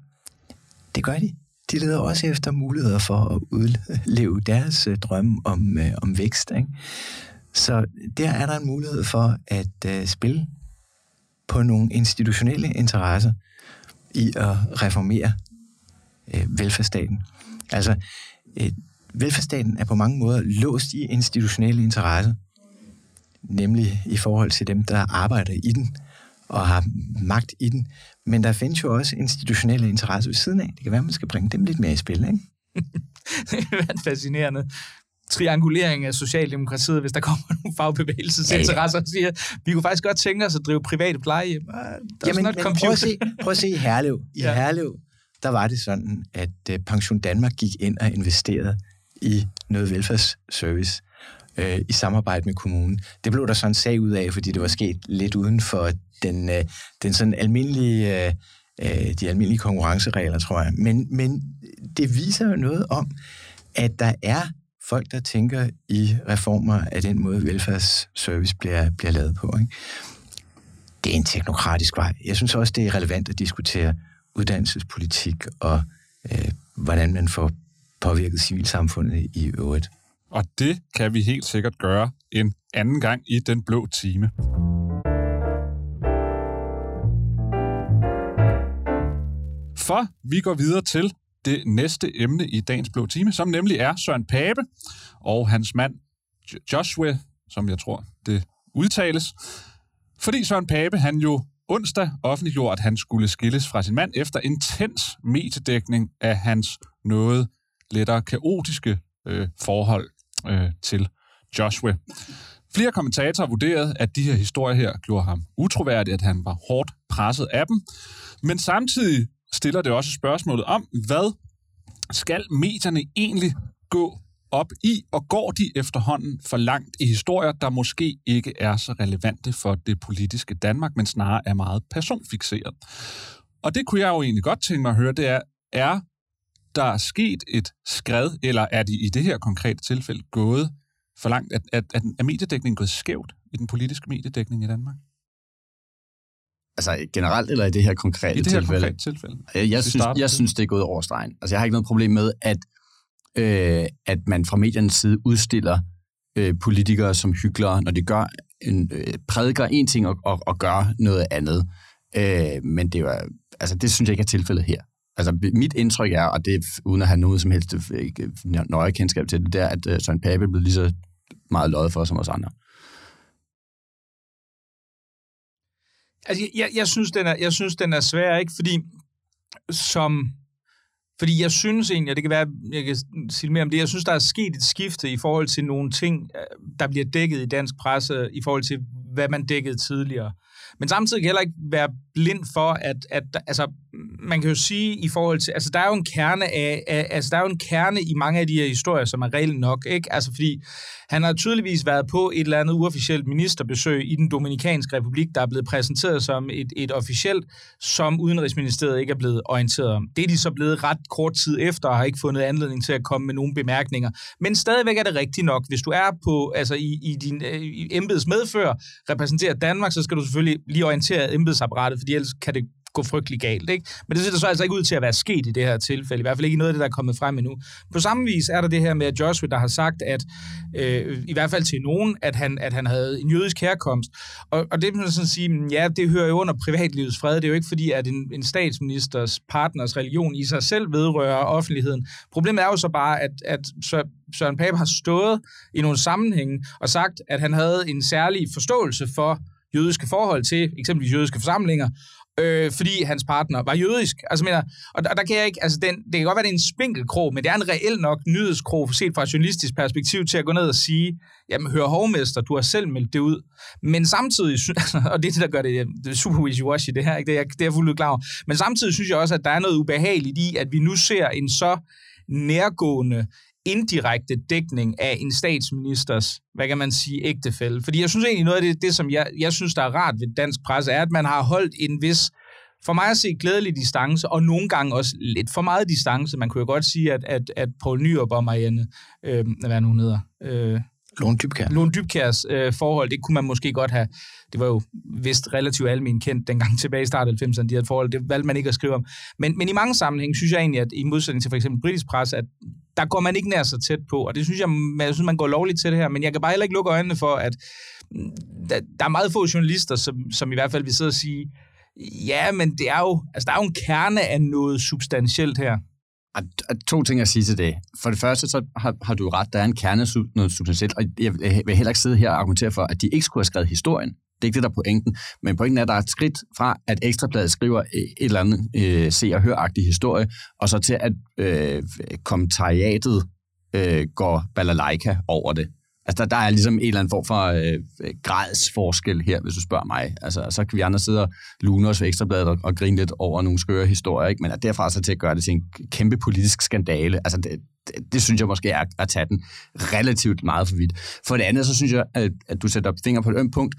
Det gør de. De leder også efter muligheder for at udleve deres øh, drømme om, øh, om vækst. Ikke? Så der er der en mulighed for at øh, spille på nogle institutionelle interesser i at reformere øh, velfærdsstaten. Altså, øh, velfærdsstaten er på mange måder låst i institutionelle interesser, nemlig i forhold til dem, der arbejder i den og har magt i den. Men der findes jo også institutionelle interesser ved siden af. Det kan være, at man skal bringe dem lidt mere i spil, ikke? det er fascinerende triangulering af Socialdemokratiet, hvis der kommer nogle fagbevægelsesinteresser ja, ja. og siger, vi kunne faktisk godt tænke os at drive private plejehjem. Ah, Jamen, men prøv, at se, prøv at se i Herlev. I ja. Herlev, der var det sådan, at øh, Pension Danmark gik ind og investerede i noget velfærdsservice øh, i samarbejde med kommunen. Det blev der sådan en sag ud af, fordi det var sket lidt uden for den, øh, den sådan almindelige, øh, øh, de almindelige konkurrenceregler, tror jeg. Men, men det viser jo noget om, at der er folk, der tænker i reformer af den måde, velfærdsservice bliver, bliver lavet på. Ikke? Det er en teknokratisk vej. Jeg synes også, det er relevant at diskutere uddannelsespolitik og øh, hvordan man får påvirket civilsamfundet i øvrigt. Og det kan vi helt sikkert gøre en anden gang i den blå time. For vi går videre til det næste emne i dagens blå time, som nemlig er Søren Pape og hans mand Joshua, som jeg tror det udtales. Fordi Søren Pape, han jo onsdag offentliggjorde, at han skulle skilles fra sin mand efter intens mediedækning af hans noget lettere kaotiske øh, forhold øh, til Joshua. Flere kommentatorer vurderede, at de her historier her gjorde ham utroværdig, at han var hårdt presset af dem. Men samtidig stiller det også spørgsmålet om, hvad skal medierne egentlig gå op i, og går de efterhånden for langt i historier, der måske ikke er så relevante for det politiske Danmark, men snarere er meget personfixeret. Og det kunne jeg jo egentlig godt tænke mig at høre, det er, er der sket et skred, eller er de i det her konkrete tilfælde gået for langt, at, at, at er mediedækningen gået skævt i den politiske mediedækning i Danmark? Altså generelt, eller i det her konkrete tilfælde? I det her tilfælde? konkrete tilfælde. Jeg, jeg, synes, jeg synes, det er gået over stregen. Altså jeg har ikke noget problem med, at, øh, at man fra mediernes side udstiller øh, politikere som hyklere, når de gør en, øh, prædiker en ting og, og, og gør noget andet. Øh, men det, var, altså, det synes jeg ikke er tilfældet her. Altså, mit indtryk er, og det er uden at have noget som helst øh, nøje kendskab til det, det er, at øh, Søren Pape blev lige så meget løjet for som os andre. Altså, jeg, jeg, synes, den er, jeg synes, den er svær, ikke? Fordi som... Fordi jeg synes egentlig, og det kan være, jeg kan sige mere om det, jeg synes, der er sket et skifte i forhold til nogle ting, øh, der bliver dækket i dansk presse, i forhold til, hvad man dækkede tidligere. Men samtidig kan jeg heller ikke være blind for, at, at altså, man kan jo sige i forhold til, altså der er jo en kerne af, af altså der er jo en kerne i mange af de her historier, som er reelt nok, ikke? Altså fordi han har tydeligvis været på et eller andet uofficielt ministerbesøg i den Dominikanske Republik, der er blevet præsenteret som et, et officielt, som Udenrigsministeriet ikke er blevet orienteret om. Det er de så blevet ret kort tid efter, og har ikke fundet anledning til at komme med nogle bemærkninger. Men stadigvæk er det rigtigt nok. Hvis du er på, altså i, i din øh, i embeds medfører, repræsenterer Danmark, så skal du selvfølgelig lige orientere embedsapparatet, fordi ellers kan det gå frygtelig galt. Ikke? Men det ser så altså ikke ud til at være sket i det her tilfælde. I hvert fald ikke noget af det, der er kommet frem endnu. På samme vis er der det her med Joshua, der har sagt, at øh, i hvert fald til nogen, at han, at han havde en jødisk herkomst. Og, og det må man sådan sige, mm, ja, det hører jo under privatlivets fred. Det er jo ikke fordi, at en, en statsministers partners religion i sig selv vedrører offentligheden. Problemet er jo så bare, at, at Søren Pape har stået i nogle sammenhænge og sagt, at han havde en særlig forståelse for jødiske forhold til eksempelvis jødiske forsamlinger, øh, fordi hans partner var jødisk. Altså, mener, og der, der kan jeg ikke, altså, den, det kan godt være, det er en spinkelkrog, men det er en reel nok nyhedskrog, set fra et journalistisk perspektiv, til at gå ned og sige, jamen, hør hovmester, du har selv meldt det ud. Men samtidig, altså, og det er det, der gør det, øh, det er super wishy-washy, det her, ikke? Det, er, det er jeg fuldt klar over. Men samtidig synes jeg også, at der er noget ubehageligt i, at vi nu ser en så nærgående indirekte dækning af en statsministers, hvad kan man sige, ægtefælde. Fordi jeg synes egentlig, noget af det, det som jeg, jeg synes, der er rart ved dansk presse, er, at man har holdt en vis, for mig at se, glædelig distance, og nogle gange også lidt for meget distance. Man kunne jo godt sige, at, at, at Poul Nyrup og Marianne, øh, hvad nu hun hedder, øh, Lone Dybkær. Lone Dybkærs øh, forhold, det kunne man måske godt have, det var jo vist relativt almen kendt dengang tilbage i starten af 90'erne, de her forhold, det valgte man ikke at skrive om. Men, men i mange sammenhænge synes jeg egentlig, at i modsætning til for eksempel britisk presse, at der går man ikke nær så tæt på, og det synes jeg, jeg synes, man går lovligt til det her, men jeg kan bare heller ikke lukke øjnene for, at mm, der, der er meget få journalister, som, som i hvert fald vil sidde og sige, ja, men det er jo, altså der er jo en kerne af noget substantielt her. at, to ting at sige til det. For det første, så har, har du ret, der er en kerne noget substantielt, og jeg vil heller ikke sidde her og argumentere for, at de ikke skulle have skrevet historien. Det er ikke det, der er pointen. Men pointen er, at der er et skridt fra, at Ekstrabladet skriver øh, et eller andet øh, se- og høragtig historie, og så til, at øh, kommentariatet øh, går balalaika over det. Altså, der, der er ligesom en eller anden form for øh, gradsforskel her, hvis du spørger mig. Altså, så kan vi andre sidde og lune os ved ekstrabladet og, og grine lidt over nogle skøre historier, ikke? men at derfra så til at gøre det til en kæmpe politisk skandale, altså det, det, det synes jeg måske er at tage den relativt meget for vidt. For det andet, så synes jeg, at, at du sætter fingre på et ømt punkt,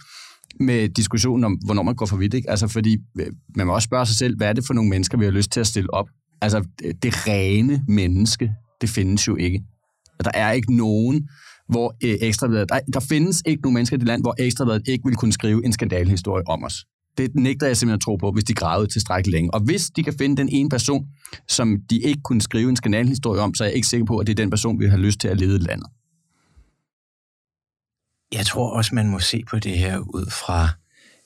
med diskussionen om, hvornår man går for vidt. Ikke? Altså, fordi øh, man må også spørge sig selv, hvad er det for nogle mennesker, vi har lyst til at stille op? Altså, det, det rene menneske, det findes jo ikke. Der er ikke nogen, hvor øh, Ekstrabladet... Der, der findes ikke nogen mennesker i det land, hvor Ekstrabladet ikke vil kunne skrive en skandalhistorie om os. Det nægter jeg simpelthen at tro på, hvis de gravede tilstrækkeligt længe. Og hvis de kan finde den ene person, som de ikke kunne skrive en skandalhistorie om, så er jeg ikke sikker på, at det er den person, vi har lyst til at lede landet. Jeg tror også, man må se på det her ud fra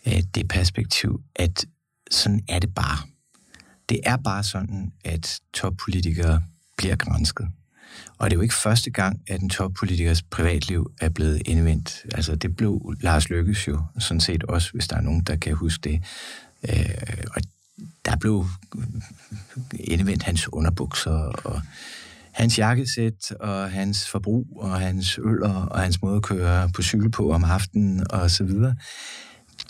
øh, det perspektiv, at sådan er det bare. Det er bare sådan, at toppolitikere bliver grænsket. Og det er jo ikke første gang, at en toppolitikers privatliv er blevet indvendt. Altså, det blev Lars Lykkes jo sådan set også, hvis der er nogen, der kan huske det. Øh, og der blev indvendt hans underbukser og hans jakkesæt og hans forbrug og hans øl og hans måde at køre på cykel på om aftenen og så videre.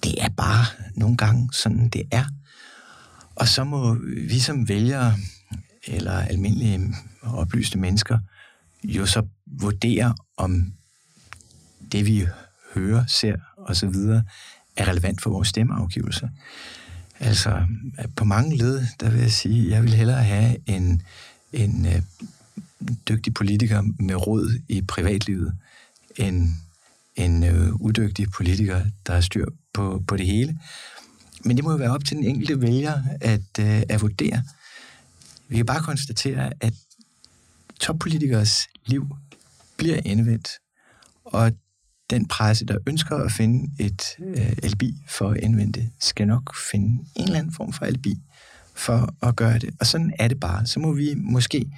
Det er bare nogle gange sådan, det er. Og så må vi som vælgere eller almindelige oplyste mennesker jo så vurdere, om det vi hører, ser og så videre er relevant for vores stemmeafgivelse. Altså, på mange led, der vil jeg sige, at jeg vil hellere have en, en øh, dygtig politiker med råd i privatlivet, end en øh, udygtig politiker, der har styr på, på det hele. Men det må jo være op til den enkelte vælger at, øh, at vurdere. Vi kan bare konstatere, at toppolitikers liv bliver indvendt, og den presse, der ønsker at finde et øh, alibi for at indvende, skal nok finde en eller anden form for alibi for at gøre det. Og sådan er det bare. Så må vi måske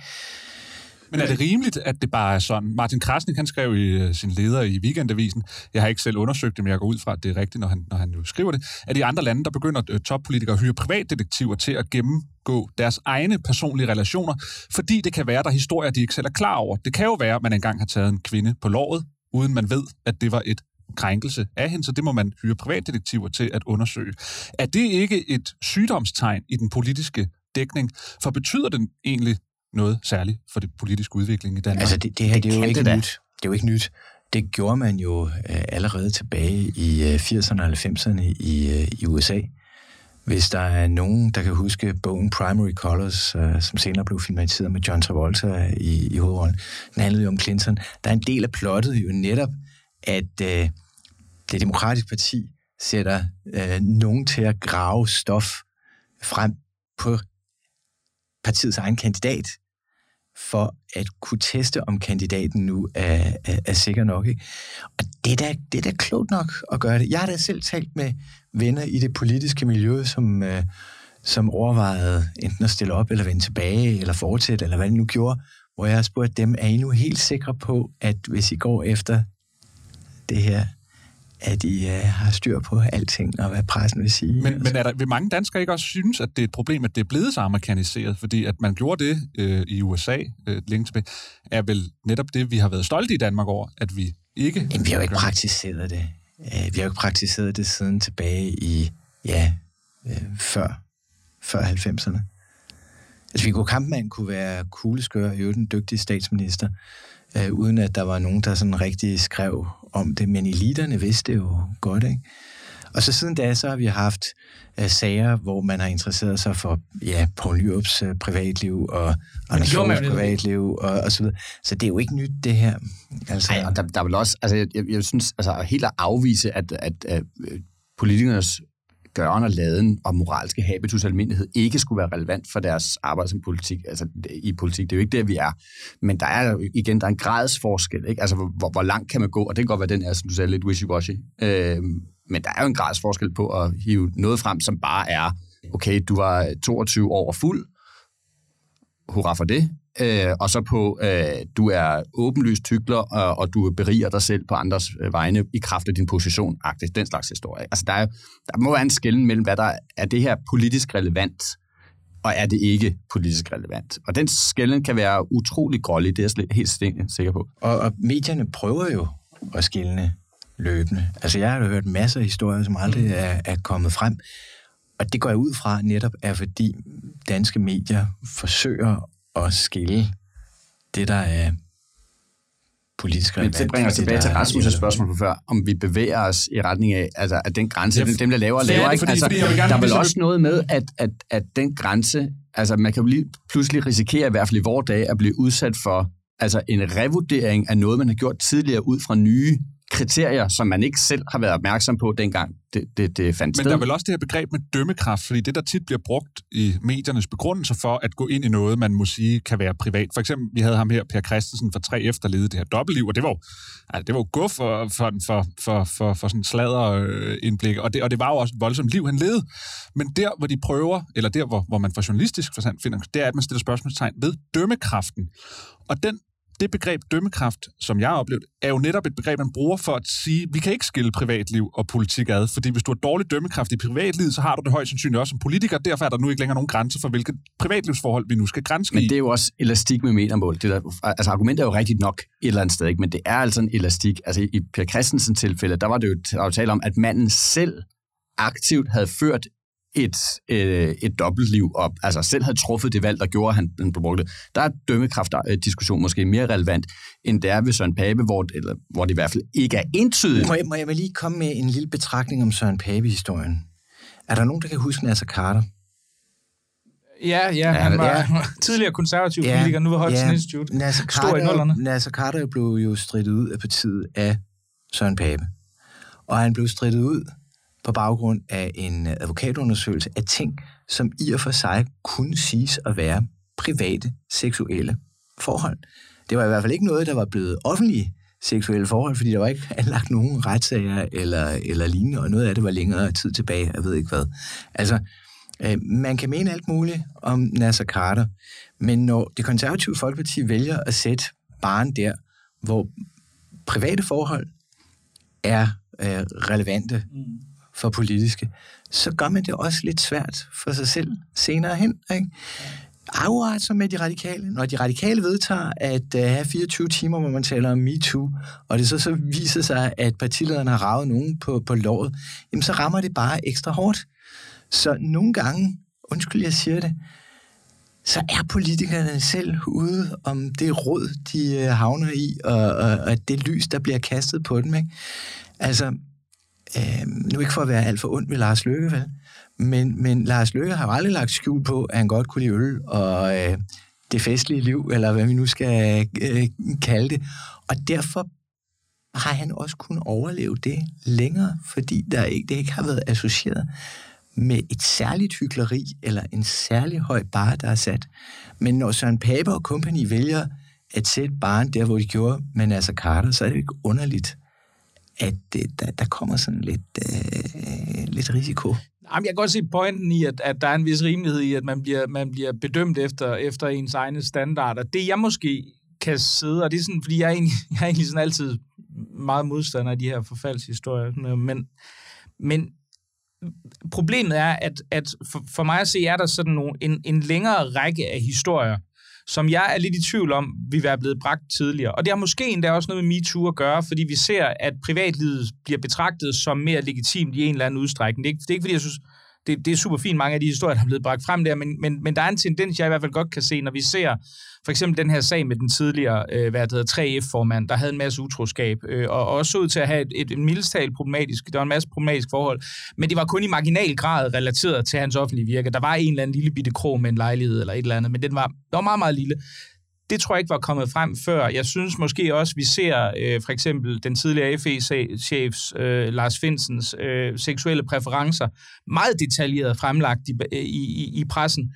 men er det rimeligt, at det bare er sådan? Martin Krasnik, han skrev i øh, sin leder i Weekendavisen, jeg har ikke selv undersøgt det, men jeg går ud fra, at det er rigtigt, når han, når han nu skriver det, at i andre lande, der begynder øh, toppolitikere at hyre privatdetektiver til at gennemgå deres egne personlige relationer, fordi det kan være, der er historier, de ikke selv er klar over. Det kan jo være, at man engang har taget en kvinde på låret, uden man ved, at det var et krænkelse af hende, så det må man hyre privatdetektiver til at undersøge. Er det ikke et sygdomstegn i den politiske dækning? For betyder den egentlig noget særligt for det politiske udvikling i Danmark. Altså det, det her, det, det er jo ikke det nyt. Det er jo ikke nyt. Det gjorde man jo øh, allerede tilbage i øh, 80'erne og 90'erne i, øh, i USA. Hvis der er nogen, der kan huske bogen Primary Colors, øh, som senere blev filmatiseret med John Travolta i, i hovedrollen, den handlede jo om Clinton. Der er en del af plottet jo netop, at øh, det demokratiske parti sætter øh, nogen til at grave stof frem på partiets egen kandidat, for at kunne teste, om kandidaten nu er, er, er sikker nok. Ikke? Og det er, da, det er da klogt nok at gøre det. Jeg har da selv talt med venner i det politiske miljø, som, øh, som overvejede enten at stille op, eller vende tilbage, eller fortsætte, eller hvad de nu gjorde, hvor jeg har spurgt dem, er I nu helt sikre på, at hvis I går efter det her at I uh, har styr på alting, og hvad pressen vil sige. Men, men er der, vil mange danskere ikke også synes, at det er et problem, at det er blevet så amerikaniseret? Fordi at man gjorde det øh, i USA øh, længe tilbage, er vel netop det, vi har været stolte i Danmark over, at vi ikke... Jamen, vi har jo ikke praktiseret det. Uh, vi har jo ikke praktiseret det siden tilbage i, ja, uh, før, før 90'erne. Altså, Viggo Kampmann kunne være kugleskør, jo den dygtige statsminister, øh, uden at der var nogen, der sådan rigtig skrev om det, men eliterne vidste det jo godt, ikke? Og så siden da, så har vi haft uh, sager, hvor man har interesseret sig for ja, Paul Nyrups uh, privatliv og Anders Foghs privatliv og, og så videre. Så det er jo ikke nyt, det her. Altså, Ej, og der, der vil også, altså jeg, jeg synes, altså helt at afvise, at, at, at politikernes gøren og laden og moralske habitus almindelighed ikke skulle være relevant for deres arbejde som politik, altså i politik. Det er jo ikke det, vi er. Men der er jo igen, der er en gradsforskel, ikke? Altså, hvor, hvor langt kan man gå? Og det kan godt være, den er, som du sagde, lidt wishy-washy. Øh, men der er jo en gradsforskel på at hive noget frem, som bare er, okay, du var 22 år fuld, hurra for det, øh, og så på, øh, du er åbenlyst tykler, og, og du beriger dig selv på andres øh, vegne i kraft af din position, agtigt, den slags historie. Altså, der, er, der må være en skælden mellem, hvad der er det her politisk relevant, og er det ikke politisk relevant. Og den skælden kan være utrolig grålig, det er jeg helt sikker på. Og, og medierne prøver jo at skille løbende. Altså, jeg har hørt masser af historier, som aldrig mm. er, er kommet frem. Og det går jeg ud fra netop er, fordi danske medier forsøger at skille det, der er politisk relevant. Men det bringer os tilbage til Rasmus' spørgsmål på før, om vi bevæger os i retning af, altså, at den grænse, ja, dem der laver og laver, ikke? Fordi, altså, fordi der er vel også noget med, at, at, at den grænse, altså man kan jo lige pludselig risikere, i hvert fald i vores dag, at blive udsat for altså en revurdering af noget, man har gjort tidligere ud fra nye kriterier, som man ikke selv har været opmærksom på, dengang det, det, det fandt Men sted. der er vel også det her begreb med dømmekraft, fordi det, der tit bliver brugt i mediernes begrundelse for at gå ind i noget, man må sige kan være privat. For eksempel, vi havde ham her, Per Christensen fra 3 efter det her dobbeltliv, og det var jo, altså, det var jo guf for, for, for, for, for, for sådan sladder indblik, og det, og det var jo også et voldsomt liv, han levede. Men der, hvor de prøver, eller der, hvor, hvor man fra journalistisk forstand finder, det er, at man stiller spørgsmålstegn ved dømmekraften. Og den det begreb dømmekraft, som jeg har oplevet, er jo netop et begreb, man bruger for at sige, vi kan ikke skille privatliv og politik ad, fordi hvis du har dårlig dømmekraft i privatlivet, så har du det højst sandsynligt også som politiker, derfor er der nu ikke længere nogen grænse for, hvilket privatlivsforhold vi nu skal grænse Men det er jo også elastik med metermål. Det der, altså argumentet er jo rigtigt nok et eller andet sted, ikke? men det er altså en elastik. Altså i Per Christensen tilfælde, der var det jo der tale om, at manden selv aktivt havde ført et, øh, et dobbeltliv op, altså selv havde truffet det valg, der gjorde, at han, han brugte Der er dømmekraft-diskussion måske mere relevant, end det er ved Søren Pape, hvor, eller, hvor det i hvert fald ikke er entydigt. Må jeg, må jeg lige komme med en lille betragtning om Søren Pape-historien? Er der nogen, der kan huske Nasser Carter? Ja, ja, han var ja. tidligere konservativ ja, politiker, nu ved Hodgson ja, Institute. Nasser Carter, Nasser Carter blev jo strittet ud af partiet af Søren Pape. Og han blev strittet ud på baggrund af en øh, advokatundersøgelse af ting, som i og for sig kunne siges at være private seksuelle forhold. Det var i hvert fald ikke noget, der var blevet offentlige seksuelle forhold, fordi der var ikke anlagt nogen retssager eller, eller lignende, og noget af det var længere tid tilbage, jeg ved ikke hvad. Altså, øh, man kan mene alt muligt om Nasser Carter, men når det konservative folkeparti vælger at sætte barn der, hvor private forhold er øh, relevante, mm for politiske, så gør man det også lidt svært for sig selv senere hen. Ikke? Akkurat som med de radikale. Når de radikale vedtager at uh, have 24 timer, hvor man taler om MeToo, og det så, så viser sig, at partilederne har ravet nogen på, på låret, jamen så rammer det bare ekstra hårdt. Så nogle gange, undskyld jeg siger det, så er politikerne selv ude om det råd, de øh, havner i, og, og, og det lys, der bliver kastet på dem. Ikke? Altså, øh, nu ikke for at være alt for ondt ved Lars Løkke, vel? Men, men Lars Løkke har jo aldrig lagt skjul på, at han godt kunne lide øl og øh, det festlige liv, eller hvad vi nu skal øh, kalde det. Og derfor har han også kunnet overleve det længere, fordi der ikke, det ikke har været associeret med et særligt hyggeleri eller en særlig høj bar, der er sat. Men når Søren Pape og company vælger at sætte baren der, hvor de gjorde med Nasser Carter, så er det ikke underligt, at øh, der, der kommer sådan lidt, øh, lidt risiko. Jamen, jeg kan godt se pointen i, at, at der er en vis rimelighed i, at man bliver, man bliver bedømt efter, efter ens egne standarder. Det jeg måske kan sidde, og det er sådan, fordi jeg er egentlig, jeg er egentlig sådan altid meget modstander af de her forfaldshistorier, men, men problemet er, at, at for, for mig at se, er der sådan nogle, en, en længere række af historier, som jeg er lidt i tvivl om, vi være blevet bragt tidligere. Og det har måske endda også noget med MeToo at gøre, fordi vi ser, at privatlivet bliver betragtet som mere legitimt i en eller anden udstrækning. Det er ikke, det er ikke fordi, jeg synes, det, det er super fint, mange af de historier, der er blevet bragt frem der, men, men, men der er en tendens, jeg i hvert fald godt kan se, når vi ser for eksempel den her sag med den tidligere, øh, hvad det hedder, 3F-formand, der havde en masse utroskab, øh, og også ud til at have et, et, et mildestalt problematisk, der var en masse problematisk forhold, men det var kun i marginal grad relateret til hans offentlige virke. Der var en eller anden lille bitte krog med en lejlighed eller et eller andet, men den var, den var meget, meget lille det tror jeg ikke var kommet frem før. Jeg synes måske også, vi ser øh, for eksempel den tidligere FE-chefs øh, Lars Finsens øh, seksuelle præferencer meget detaljeret fremlagt i, øh, i, i pressen.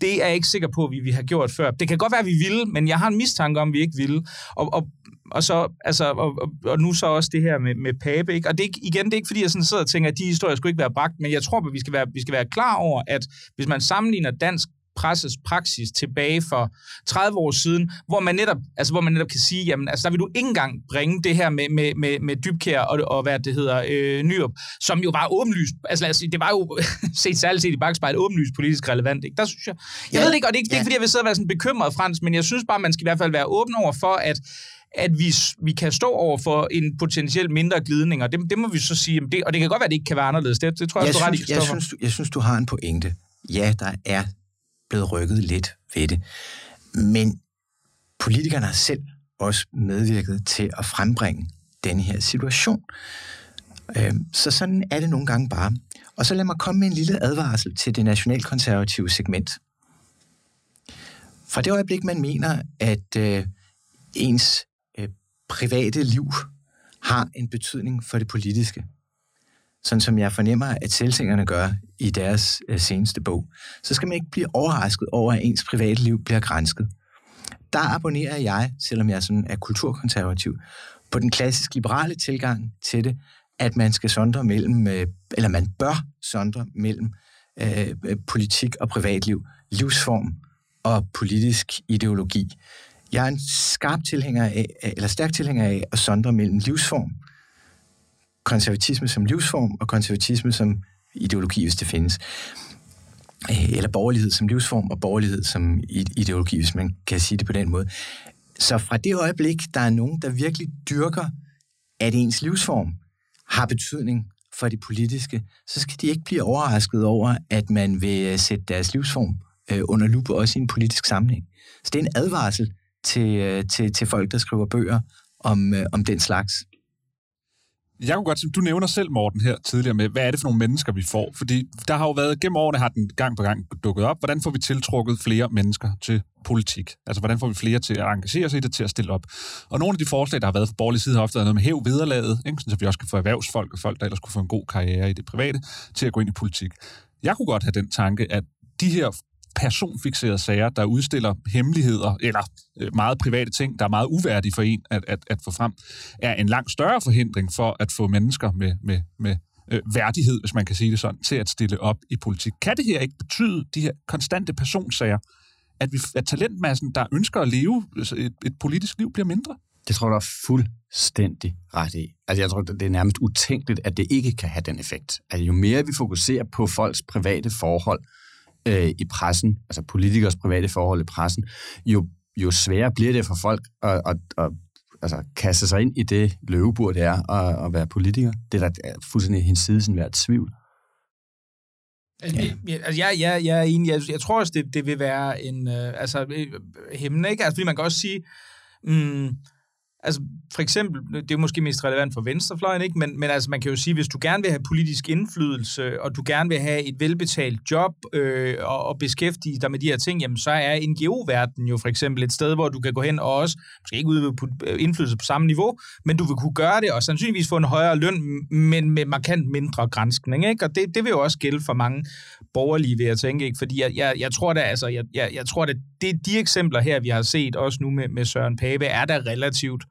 Det er jeg ikke sikker på, at vi, vi har gjort før. Det kan godt være, at vi ville, men jeg har en mistanke om, at vi ikke ville. Og, og og, så, altså, og, og, og nu så også det her med, med Pape. Ikke? Og det er ikke, igen, det er ikke fordi, jeg sådan sidder og tænker, at de historier skulle ikke være bragt, men jeg tror, at vi skal være, vi skal være klar over, at hvis man sammenligner dansk presses praksis tilbage for 30 år siden, hvor man netop, altså, hvor man netop kan sige, jamen, altså, der vil du ikke engang bringe det her med, med, med, med dybkær og, og hvad det hedder, øh, Nyrup, som jo var åbenlyst, altså lad os sige, det var jo set særligt set i bagspejl åbenlyst politisk relevant. Ikke? Der synes jeg, jeg ja, ved det ikke, og det er ikke, ja. det er ikke fordi, jeg vil sidde og være sådan bekymret, Frans, men jeg synes bare, man skal i hvert fald være åben over for, at at vi, vi kan stå over for en potentielt mindre glidning, og det, det må vi så sige, det, og det kan godt være, at det ikke kan være anderledes. Det, det tror jeg, jeg, du synes, ret i, jeg, synes, du, jeg synes, du har en pointe. Ja, der er blevet rykket lidt ved det. Men politikerne har selv også medvirket til at frembringe denne her situation. Øhm, så sådan er det nogle gange bare. Og så lad mig komme med en lille advarsel til det nationalkonservative segment. Fra det øjeblik, man mener, at øh, ens øh, private liv har en betydning for det politiske, sådan som jeg fornemmer, at selvsingerne gør i deres øh, seneste bog, så skal man ikke blive overrasket over, at ens private liv bliver grænsket. Der abonnerer jeg, selvom jeg sådan er kulturkonservativ, på den klassisk liberale tilgang til det, at man skal sondre mellem, øh, eller man bør sondre mellem øh, politik og privatliv, livsform og politisk ideologi. Jeg er en skarp tilhænger af, eller stærk tilhænger af at sondre mellem livsform, konservatisme som livsform og konservatisme som ideologi, hvis det findes. Øh, eller borgerlighed som livsform og borgerlighed som ideologi, hvis man kan sige det på den måde. Så fra det øjeblik, der er nogen, der virkelig dyrker, at ens livsform har betydning for det politiske, så skal de ikke blive overrasket over, at man vil øh, sætte deres livsform øh, under lupe også i en politisk sammenhæng. Så det er en advarsel til, til, til folk, der skriver bøger om, om den slags. Jeg kunne godt du nævner selv, Morten, her tidligere med, hvad er det for nogle mennesker, vi får? Fordi der har jo været, gennem årene har den gang på gang dukket op, hvordan får vi tiltrukket flere mennesker til politik? Altså, hvordan får vi flere til at engagere sig i det, til at stille op? Og nogle af de forslag, der har været fra borgerlig side, har ofte været noget med hæv vederlaget, ikke? så vi også kan få erhvervsfolk og folk, der ellers kunne få en god karriere i det private, til at gå ind i politik. Jeg kunne godt have den tanke, at de her personfixerede sager, der udstiller hemmeligheder eller øh, meget private ting, der er meget uværdige for en at, at, at få frem, er en langt større forhindring for at få mennesker med, med, med øh, værdighed, hvis man kan sige det sådan, til at stille op i politik. Kan det her ikke betyde, de her konstante personsager, at, vi, at talentmassen, der ønsker at leve et, et politisk liv, bliver mindre? Det tror jeg, der er fuldstændig ret i. Altså, jeg tror, det er nærmest utænkeligt, at det ikke kan have den effekt. At jo mere vi fokuserer på folks private forhold, øh, i pressen, altså politikers private forhold i pressen, jo, jo sværere bliver det for folk at, at, at altså, kaste sig ind i det løvebur, det er at, at være politiker. Det er da fuldstændig hendes side sådan været tvivl. Altså, ja. Altså, jeg, jeg, jeg er enig. Jeg, jeg tror også, det, det vil være en øh, altså, øh, ikke? Altså, fordi man kan også sige, mm, Altså for eksempel, det er måske mest relevant for venstrefløjen, ikke? Men, men altså man kan jo sige, hvis du gerne vil have politisk indflydelse, og du gerne vil have et velbetalt job øh, og, og beskæftige dig med de her ting, jamen så er NGO-verdenen jo for eksempel et sted, hvor du kan gå hen og også, måske ikke udøve øh, indflydelse på samme niveau, men du vil kunne gøre det og sandsynligvis få en højere løn, men med markant mindre grænskning, ikke? Og det, det vil jo også gælde for mange borgerlige, vil jeg tænke, ikke? Fordi jeg, jeg, jeg tror da, altså, jeg, jeg, jeg tror da, det, de eksempler her, vi har set også nu med, med Søren Pape, er da relativt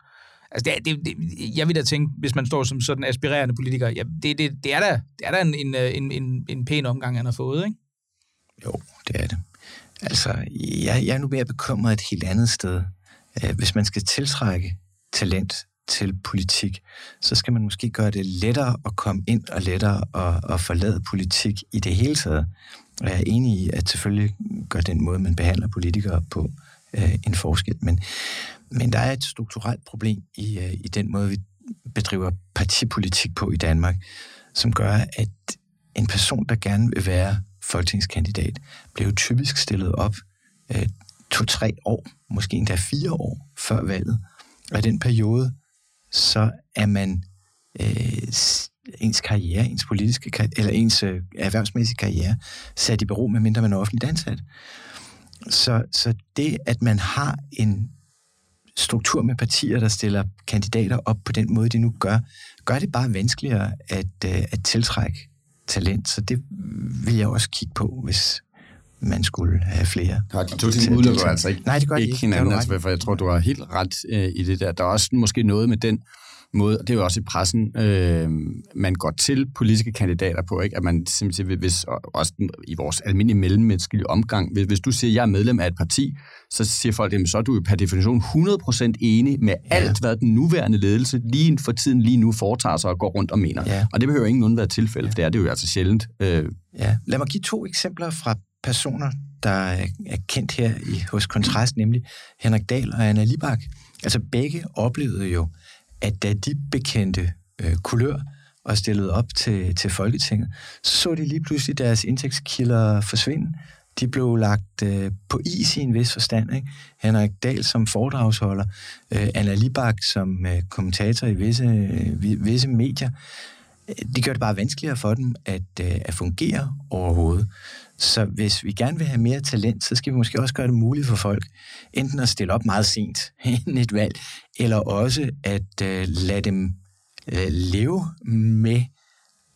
Altså, det, det, det, jeg vil da tænke, hvis man står som sådan aspirerende politiker, ja, det, det, det er da, det er da en, øh, en, en, en pæn omgang, han har fået, ikke? Jo, det er det. Altså, jeg, jeg er nu mere bekymret et helt andet sted. Øh, hvis man skal tiltrække talent til politik, så skal man måske gøre det lettere at komme ind og lettere at, at forlade politik i det hele taget. Og jeg er enig i, at selvfølgelig gør den måde, man behandler politikere på, øh, en forskel. Men, men der er et strukturelt problem i, øh, i den måde, vi bedriver partipolitik på i Danmark, som gør, at en person, der gerne vil være folketingskandidat, bliver typisk stillet op øh, to-tre år, måske endda fire år før valget. Og i den periode, så er man øh, ens karriere, ens politiske karriere, eller ens øh, erhvervsmæssige karriere sat i bero, medmindre man er offentligt ansat. Så, så det, at man har en struktur med partier, der stiller kandidater op på den måde, de nu gør, gør det bare vanskeligere at, uh, at tiltrække talent. Så det vil jeg også kigge på, hvis man skulle have flere. Ja, de to ting udelukker altså ikke, Nej, det gør ikke ikke. hinanden, altså, for jeg tror, du har helt ret uh, i det der. Der er også måske noget med den måde, det er jo også i pressen, øh, man går til politiske kandidater på, ikke? at man simpelthen, hvis, også i vores almindelige mellemmenneskelige omgang, hvis, hvis du siger, at jeg er medlem af et parti, så siger folk, at så er du per definition 100% enig med ja. alt, hvad den nuværende ledelse lige for tiden lige nu foretager sig og går rundt og mener. Ja. Og det behøver ingen nogen være tilfælde, ja. det er det jo altså sjældent. Øh. Ja. Lad mig give to eksempler fra personer, der er kendt her i, hos Kontrast, nemlig Henrik Dahl og Anna Libak. Altså begge oplevede jo, at da de bekendte øh, kulør og stillede op til, til Folketinget, så så de lige pludselig deres indtægtskilder forsvinde. De blev lagt øh, på is i en vis forstand. Ikke? Henrik Dahl som foredragsholder, øh, Anna Libak som øh, kommentator i visse, øh, visse medier. Øh, det gør det bare vanskeligere for dem at, øh, at fungere overhovedet. Så hvis vi gerne vil have mere talent, så skal vi måske også gøre det muligt for folk, enten at stille op meget sent inden et valg, eller også at øh, lade dem øh, leve med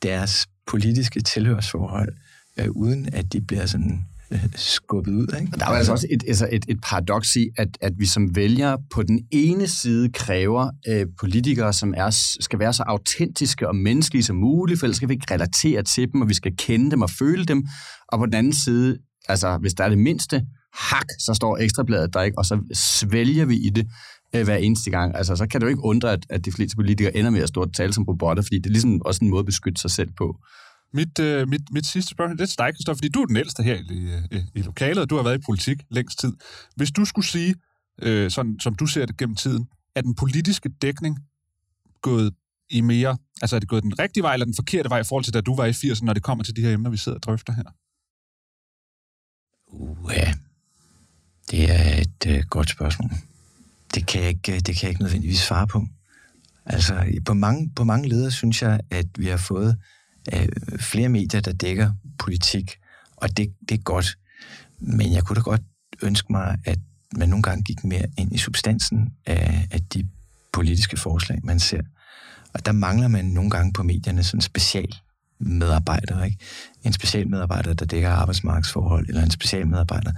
deres politiske tilhørsforhold, øh, uden at de bliver sådan skubbet ud. Ikke? Der er altså også et, altså et, et paradoks i, at, at vi som vælgere på den ene side kræver øh, politikere, som er, skal være så autentiske og menneskelige som muligt, for ellers skal vi ikke relatere til dem, og vi skal kende dem og føle dem. Og på den anden side, altså hvis der er det mindste hak, så står ekstrabladet der ikke, og så svælger vi i det øh, hver eneste gang. Altså, så kan det jo ikke undre, at, at de fleste politikere ender med at stå og tale som robotter, fordi det er ligesom også en måde at beskytte sig selv på. Mit, øh, mit, mit sidste spørgsmål, det er til dig, Christoffer, fordi du er den ældste her i, øh, i, i lokalet, og du har været i politik længst tid. Hvis du skulle sige, øh, sådan som du ser det gennem tiden, er den politiske dækning gået i mere, altså er det gået den rigtige vej eller den forkerte vej i forhold til, da du var i 80'erne, når det kommer til de her emner, vi sidder og drøfter her? Uh, ja. Det er et øh, godt spørgsmål. Det kan, jeg ikke, øh, det kan jeg ikke nødvendigvis svare på. Altså, på mange, på mange ledere synes jeg, at vi har fået øh, flere medier, der dækker politik, og det, det er godt. Men jeg kunne da godt ønske mig, at man nogle gange gik mere ind i substansen af, af de politiske forslag, man ser. Og der mangler man nogle gange på medierne sådan special medarbejder, ikke? En specialmedarbejder, der dækker arbejdsmarkedsforhold, eller en specialmedarbejder,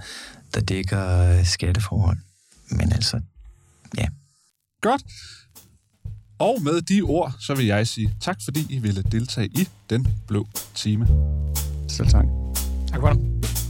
der dækker skatteforhold. Men altså, ja. Godt. Og med de ord, så vil jeg sige tak, fordi I ville deltage i Den Blå Time. Selv tak. Tak for det.